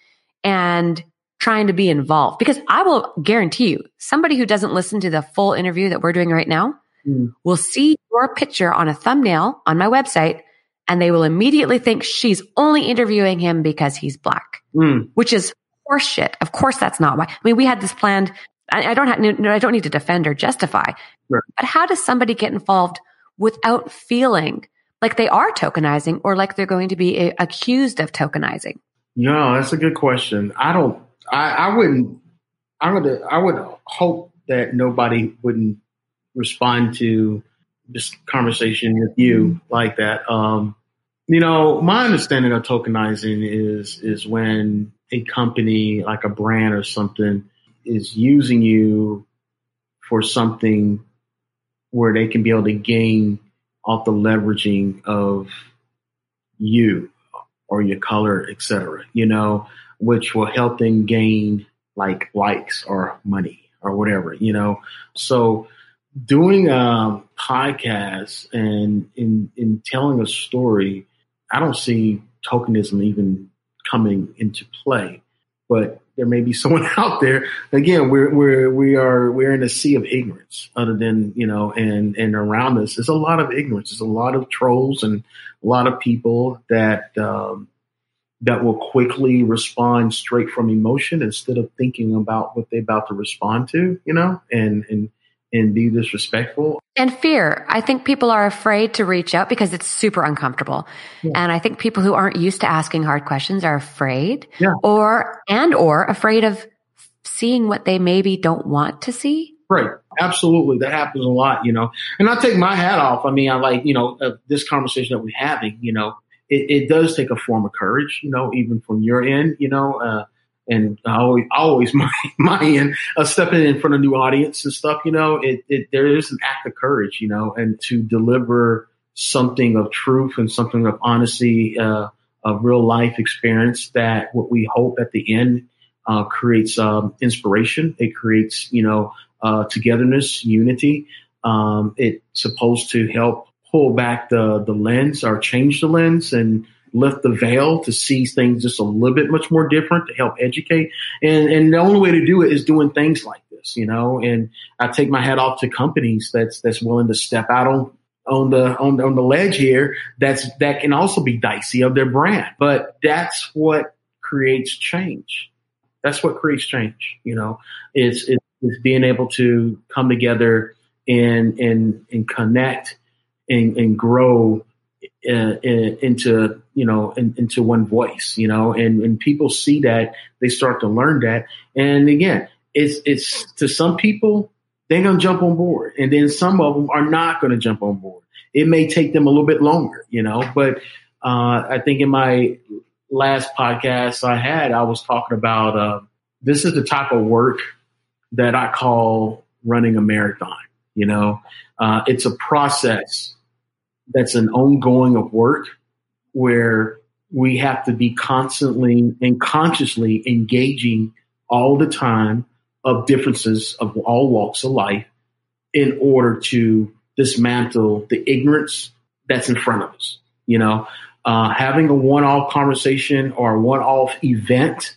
and trying to be involved because I will guarantee you somebody who doesn't listen to the full interview that we're doing right now mm. will see your picture on a thumbnail on my website and they will immediately think she's only interviewing him because he's black, mm. which is horseshit. Of course, that's not why. I mean, we had this planned. I, I don't have, I don't need to defend or justify, right. but how does somebody get involved without feeling like they are tokenizing or like they're going to be a, accused of tokenizing? No, that's a good question. I don't I, I wouldn't. I would. I would hope that nobody wouldn't respond to this conversation with you like that. Um, you know, my understanding of tokenizing is is when a company like a brand or something is using you for something where they can be able to gain off the leveraging of you or your color, et cetera. You know, which will help them gain like likes or money or whatever, you know. So doing a podcast and in in telling a story, I don't see tokenism even coming into play. But there may be someone out there. Again, we're we're we are we're in a sea of ignorance. Other than you know, and and around us, there's a lot of ignorance. There's a lot of trolls and a lot of people that um, that will quickly respond straight from emotion instead of thinking about what they're about to respond to, you know, and, and, and be disrespectful. And fear. I think people are afraid to reach out because it's super uncomfortable. Yeah. And I think people who aren't used to asking hard questions are afraid yeah. or, and or afraid of seeing what they maybe don't want to see. Right. Absolutely. That happens a lot, you know, and I take my hat off. I mean, I like, you know, uh, this conversation that we're having, you know, it, it, does take a form of courage, you know, even from your end, you know, uh, and I always, always my, my end, uh, stepping in front of new audience and stuff, you know, it, it, there is an act of courage, you know, and to deliver something of truth and something of honesty, uh, of real life experience that what we hope at the end, uh, creates, um, inspiration. It creates, you know, uh, togetherness, unity. Um, it's supposed to help pull back the, the lens or change the lens and lift the veil to see things just a little bit much more different to help educate. And, and the only way to do it is doing things like this, you know, and I take my hat off to companies that's, that's willing to step out on, on the, on, on the ledge here. That's, that can also be dicey of their brand, but that's what creates change. That's what creates change, you know, it's, it's, it's being able to come together and, and, and connect and, and grow in, into you know in, into one voice you know and and people see that they start to learn that. And again it's it's to some people they're going to jump on board and then some of them are not going to jump on board. It may take them a little bit longer you know but uh, i think in my last podcast i had i was talking about uh, this is the type of work that i call running a marathon you know? Uh, it's a process that's an ongoing of work where we have to be constantly and consciously engaging all the time of differences of all walks of life in order to dismantle the ignorance that's in front of us. You know, uh, having a one-off conversation or a one-off event,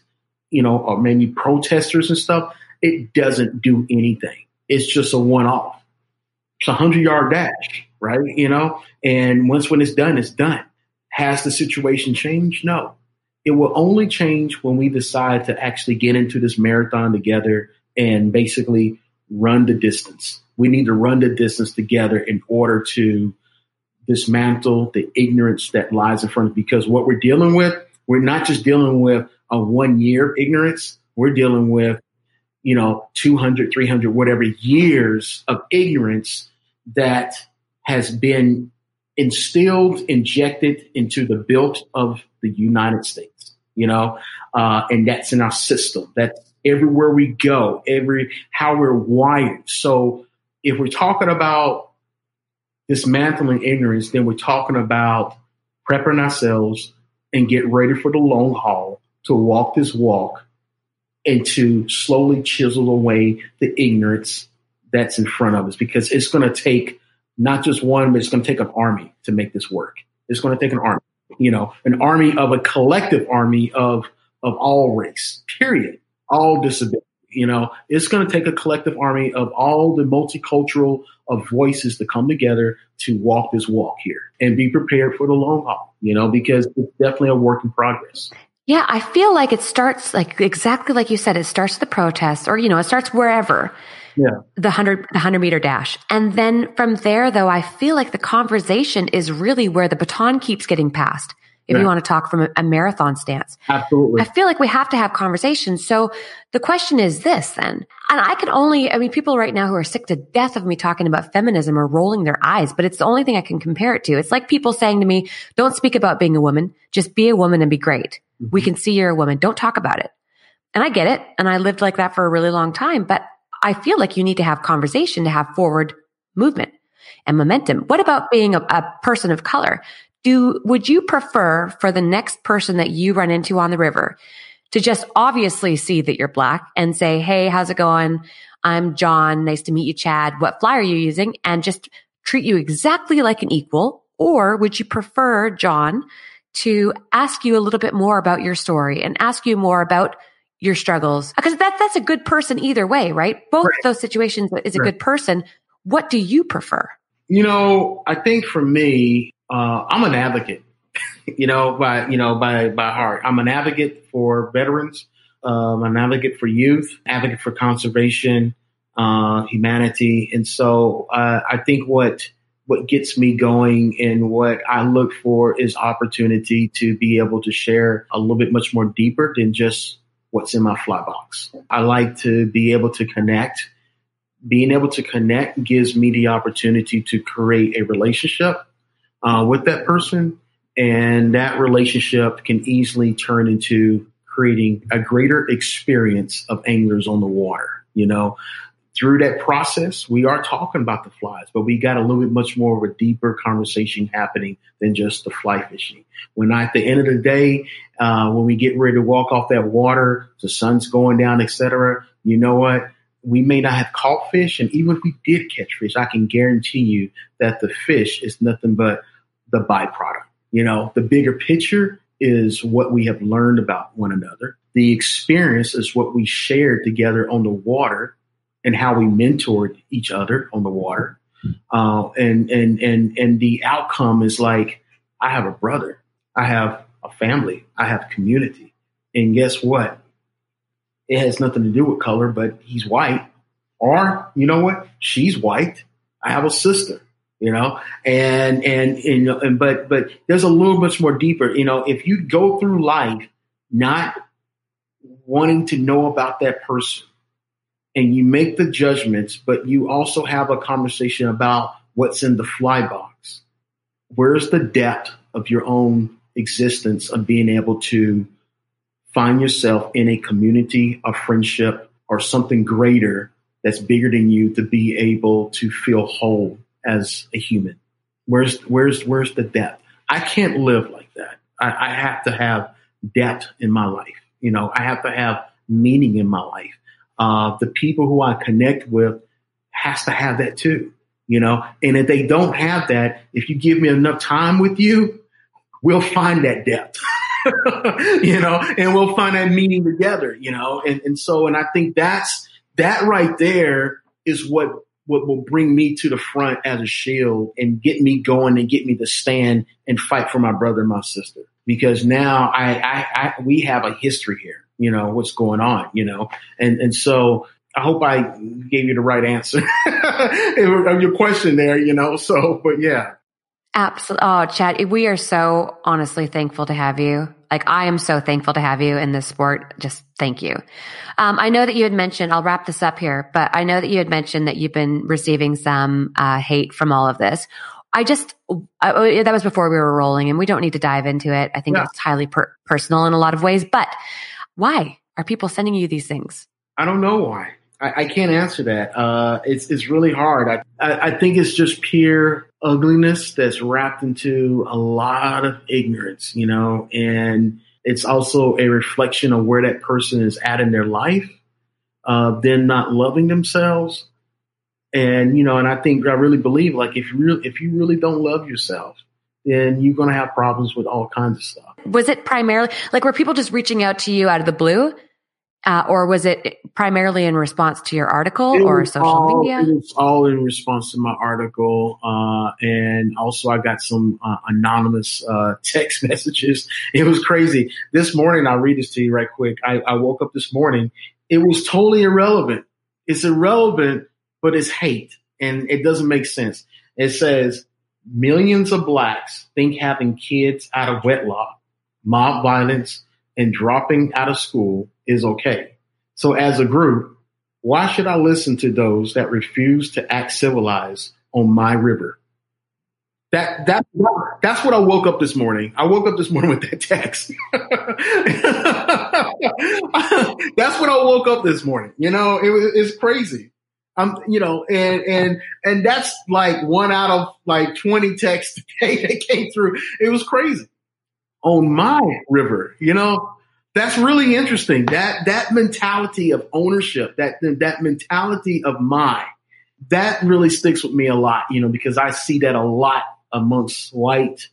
you know, or maybe protesters and stuff, it doesn't do anything. It's just a one-off. It's a hundred-yard dash right? You know, and once when it's done, it's done. Has the situation changed? No. It will only change when we decide to actually get into this marathon together and basically run the distance. We need to run the distance together in order to dismantle the ignorance that lies in front of us. because what we're dealing with, we're not just dealing with a one year ignorance. We're dealing with, you know, 200, 300, whatever years of ignorance that has been instilled, injected into the built of the United States, you know, uh, and that's in our system. That's everywhere we go, every how we're wired. So if we're talking about dismantling ignorance, then we're talking about prepping ourselves and get ready for the long haul to walk this walk and to slowly chisel away the ignorance that's in front of us because it's going to take not just one, but it's going to take an army to make this work. It's going to take an army, you know, an army of a collective army of, of all race, period, all disability. You know, it's going to take a collective army of all the multicultural of voices to come together to walk this walk here and be prepared for the long haul, you know, because it's definitely a work in progress. Yeah, I feel like it starts like exactly like you said, it starts the protests or, you know, it starts wherever. Yeah. The hundred, the hundred meter dash. And then from there, though, I feel like the conversation is really where the baton keeps getting passed if Yeah. you want to talk from a, a marathon stance. Absolutely. I feel like we have to have conversations. So the question is this then, and I can only, I mean, people right now who are sick to death of me talking about feminism are rolling their eyes, but it's the only thing I can compare it to. It's like people saying to me, don't speak about being a woman. Just be a woman and be great. We mm-hmm. can see you're a woman. Don't talk about it. And I get it. And I lived like that for a really long time, but I feel like you need to have conversation to have forward movement and momentum. What about being a, a person of color? Do, would you prefer for the next person that you run into on the river to just obviously see that you're black and say, Hey, how's it going? I'm John. Nice to meet you, Chad. What fly are you using? And just treat you exactly like an equal. Or would you prefer John to ask you a little bit more about your story and ask you more about your struggles? Because that, that's a good person either way, right? Both Right. those situations is a Right. good person. What do you prefer? You know, I think for me, uh, I'm an advocate. you know, by you know by by heart, I'm an advocate for veterans. Um, an advocate for youth, advocate for conservation, uh, humanity, and so uh, I think what what gets me going and what I look for is opportunity to be able to share a little bit much more deeper than just what's in my fly box. I like to be able to connect being able to connect gives me the opportunity to create a relationship uh, with that person. And that relationship can easily turn into creating a greater experience of anglers on the water. You know, through that process, we are talking about the flies, but we got a little bit much more of a deeper conversation happening than just the fly fishing. When I, at the end of the day, uh, when we get ready to walk off that water, the sun's going down, etc. You know what? we may not have caught fish, and even if we did catch fish, I can guarantee you that the fish is nothing but the byproduct. You know, the bigger picture is what we have learned about one another. The experience is what we shared together on the water and how we mentored each other on the water. Uh, and, and, and, and the outcome is like, I have a brother, I have a family, I have community. And guess what? It has nothing to do with color, but he's white. Or, you know what? She's white. I have a sister, you know, and, and, and, and, but, but there's a little much more deeper, you know, if you go through life not wanting to know about that person and you make the judgments, but you also have a conversation about what's in the fly box. Where's the depth of your own existence of being able to find yourself in a community, a friendship, or something greater that's bigger than you to be able to feel whole as a human? Where's where's where's the depth? I can't live like that. I, I have to have depth in my life. You know, I have to have meaning in my life. Uh, the people who I connect with has to have that too. You know, and if they don't have that, if you give me enough time with you, we'll find that depth. you know, and we'll find that meaning together, you know, and, and so, and I think that's, that right there is what, what will bring me to the front as a shield and get me going and get me to stand and fight for my brother and my sister. Because now I, I, I we have a history here, you know, what's going on, you know, and, and so I hope I gave you the right answer of your question there, you know, so, but yeah. Absolutely. Oh, Chad, we are so honestly thankful to have you. Like, I am so thankful to have you in this sport. Just thank you. Um, I know that you had mentioned, I'll wrap this up here, but I know that you had mentioned that you've been receiving some uh, hate from all of this. I just, uh, that was before we were rolling and we don't need to dive into it. I think Yeah. it's highly per- personal in a lot of ways, but why are people sending you these things? I don't know why. I, I can't answer that. Uh, it's it's really hard. I, I, I think it's just pure ugliness that's wrapped into a lot of ignorance, you know, and it's also a reflection of where that person is at in their life. Uh, not loving themselves, and you know, and I think I really believe like if you really, if you really don't love yourself, then you're going to have problems with all kinds of stuff. Was it primarily like were people just reaching out to you out of the blue? Uh, or was it primarily in response to your article It or social all, media? It was all in response to my article, uh, and also I got some uh, anonymous uh, text messages. It was crazy. This morning, I'll read this to you right quick. I, I woke up this morning. It was totally irrelevant. It's irrelevant, but it's hate, and it doesn't make sense. It says millions of blacks think having kids out of wedlock, mob violence, and dropping out of school is okay. So as a group, why should I listen to those that refuse to act civilized on my river? That that that's what I woke up this morning. I woke up this morning with that text. that's what I woke up this morning. You know, it was it's crazy. I'm, you know, and and and that's like one out of like 20 texts that came through. It was crazy on my river. You know, that's really interesting. That that mentality of ownership, that that mentality of my, that really sticks with me a lot. You know, because I see that a lot amongst white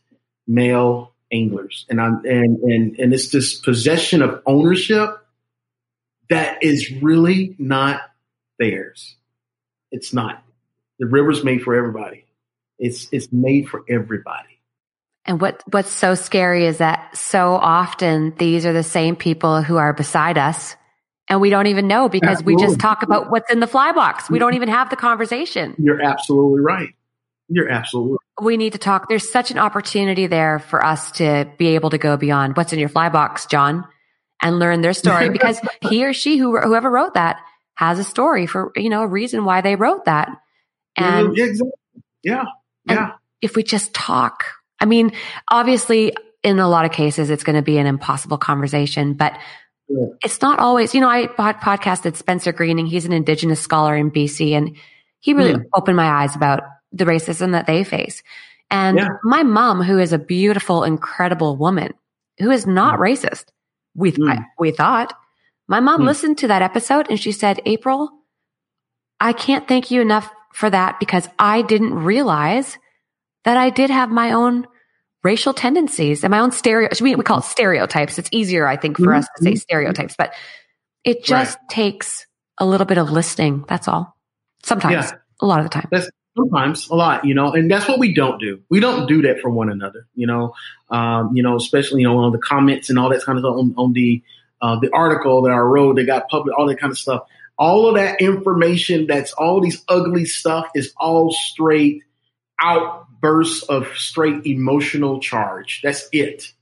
male anglers, and I'm and and and it's this possession of ownership that is really not theirs. It's not. The river's made for everybody. It's it's made for everybody. And what what's so scary is that so often these are the same people who are beside us and we don't even know because we just talk about what's in the fly box. We don't mm-hmm. even have the conversation. You're absolutely right. You're absolutely We need to talk. There's such an opportunity there for us to be able to go beyond what's in your fly box, John, and learn their story because he or she, who, whoever wrote that, has a story for, you know, a reason why they wrote that. And yeah, exactly. yeah, And- yeah. if we just talk, I mean, obviously, in a lot of cases, it's going to be an impossible conversation, but Yeah. it's not always, you know, I pod- podcasted Spencer Greening. He's an indigenous scholar in BC and he really Hmm. opened my eyes about the racism that they face. And Yeah. my mom, who is a beautiful, incredible woman who is not racist, we, Hmm. I, we thought, my mom Hmm. listened to that episode and she said, April, I can't thank you enough for that because I didn't realize that I did have my own racial tendencies and my own stereo. We, we call it stereotypes. It's easier, I think, for Mhm. us to say stereotypes, but it just takes a little bit of listening. That's all. Sometimes, Yeah. a lot of the time. That's sometimes a lot, you know, and that's what we don't do. We don't do that for one another, you know, um, you know, especially, you know, on the comments and all that kind of stuff on, on the, uh, the article that I wrote that got published, all that kind of stuff. All of that information that's all these ugly stuff is all straight outbursts of straight emotional charge. That's it.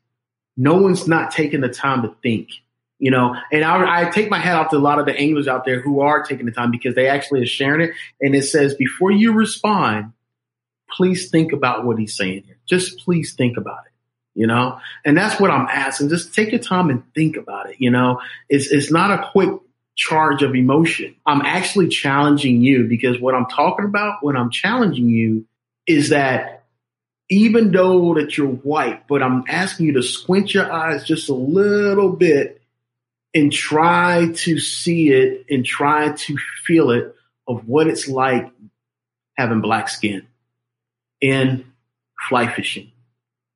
No one's not taking the time to think, you know. And I, I take my hat off to a lot of the anglers out there who are taking the time because they actually are sharing it. And it says, before you respond, please think about what he's saying here. Just please think about it, you know. And that's what I'm asking. Just take your time and think about it. You know, it's it's not a quick charge of emotion. I'm actually challenging you because what I'm talking about when I'm challenging you is that even though that you're white, but I'm asking you to squint your eyes just a little bit and try to see it and try to feel it of what it's like having black skin in fly fishing.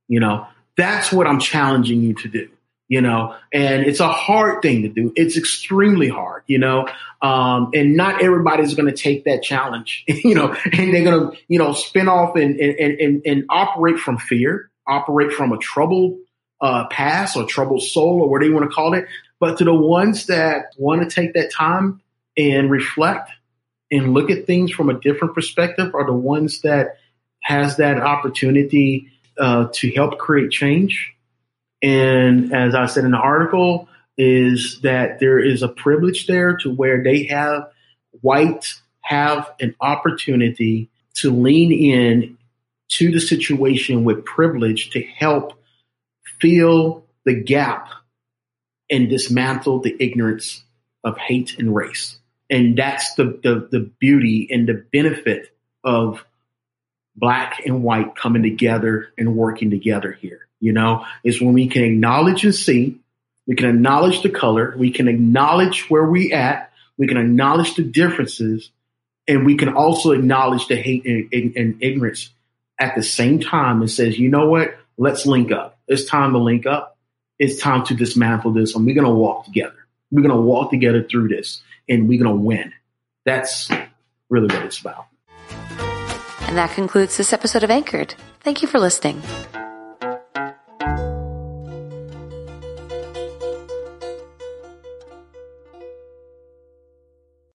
You know, that's what I'm challenging you to do. You know, and it's a hard thing to do. It's extremely hard, you know, um, and not everybody's going to take that challenge, you know, and they're going to, you know, spin off and, and, and, and operate from fear, operate from a troubled uh, past or troubled soul or whatever you want to call it. But to the ones that want to take that time and reflect and look at things from a different perspective are the ones that has that opportunity uh, to help create change. And as I said in the article, is that there is a privilege there to where they have whites have an opportunity to lean in to the situation with privilege to help fill the gap and dismantle the ignorance of hate and race. And that's the, the, the beauty and the benefit of black and white coming together and working together here. You know, is when we can acknowledge and see, we can acknowledge the color, we can acknowledge where we at, we can acknowledge the differences, and we can also acknowledge the hate and, and, and ignorance at the same time and says, you know what? Let's link up. It's time to link up. It's time to dismantle this and we're to walk together. We're to walk together through this and we're to win. That's really what it's about. And that concludes this episode of Anchored. Thank you for listening.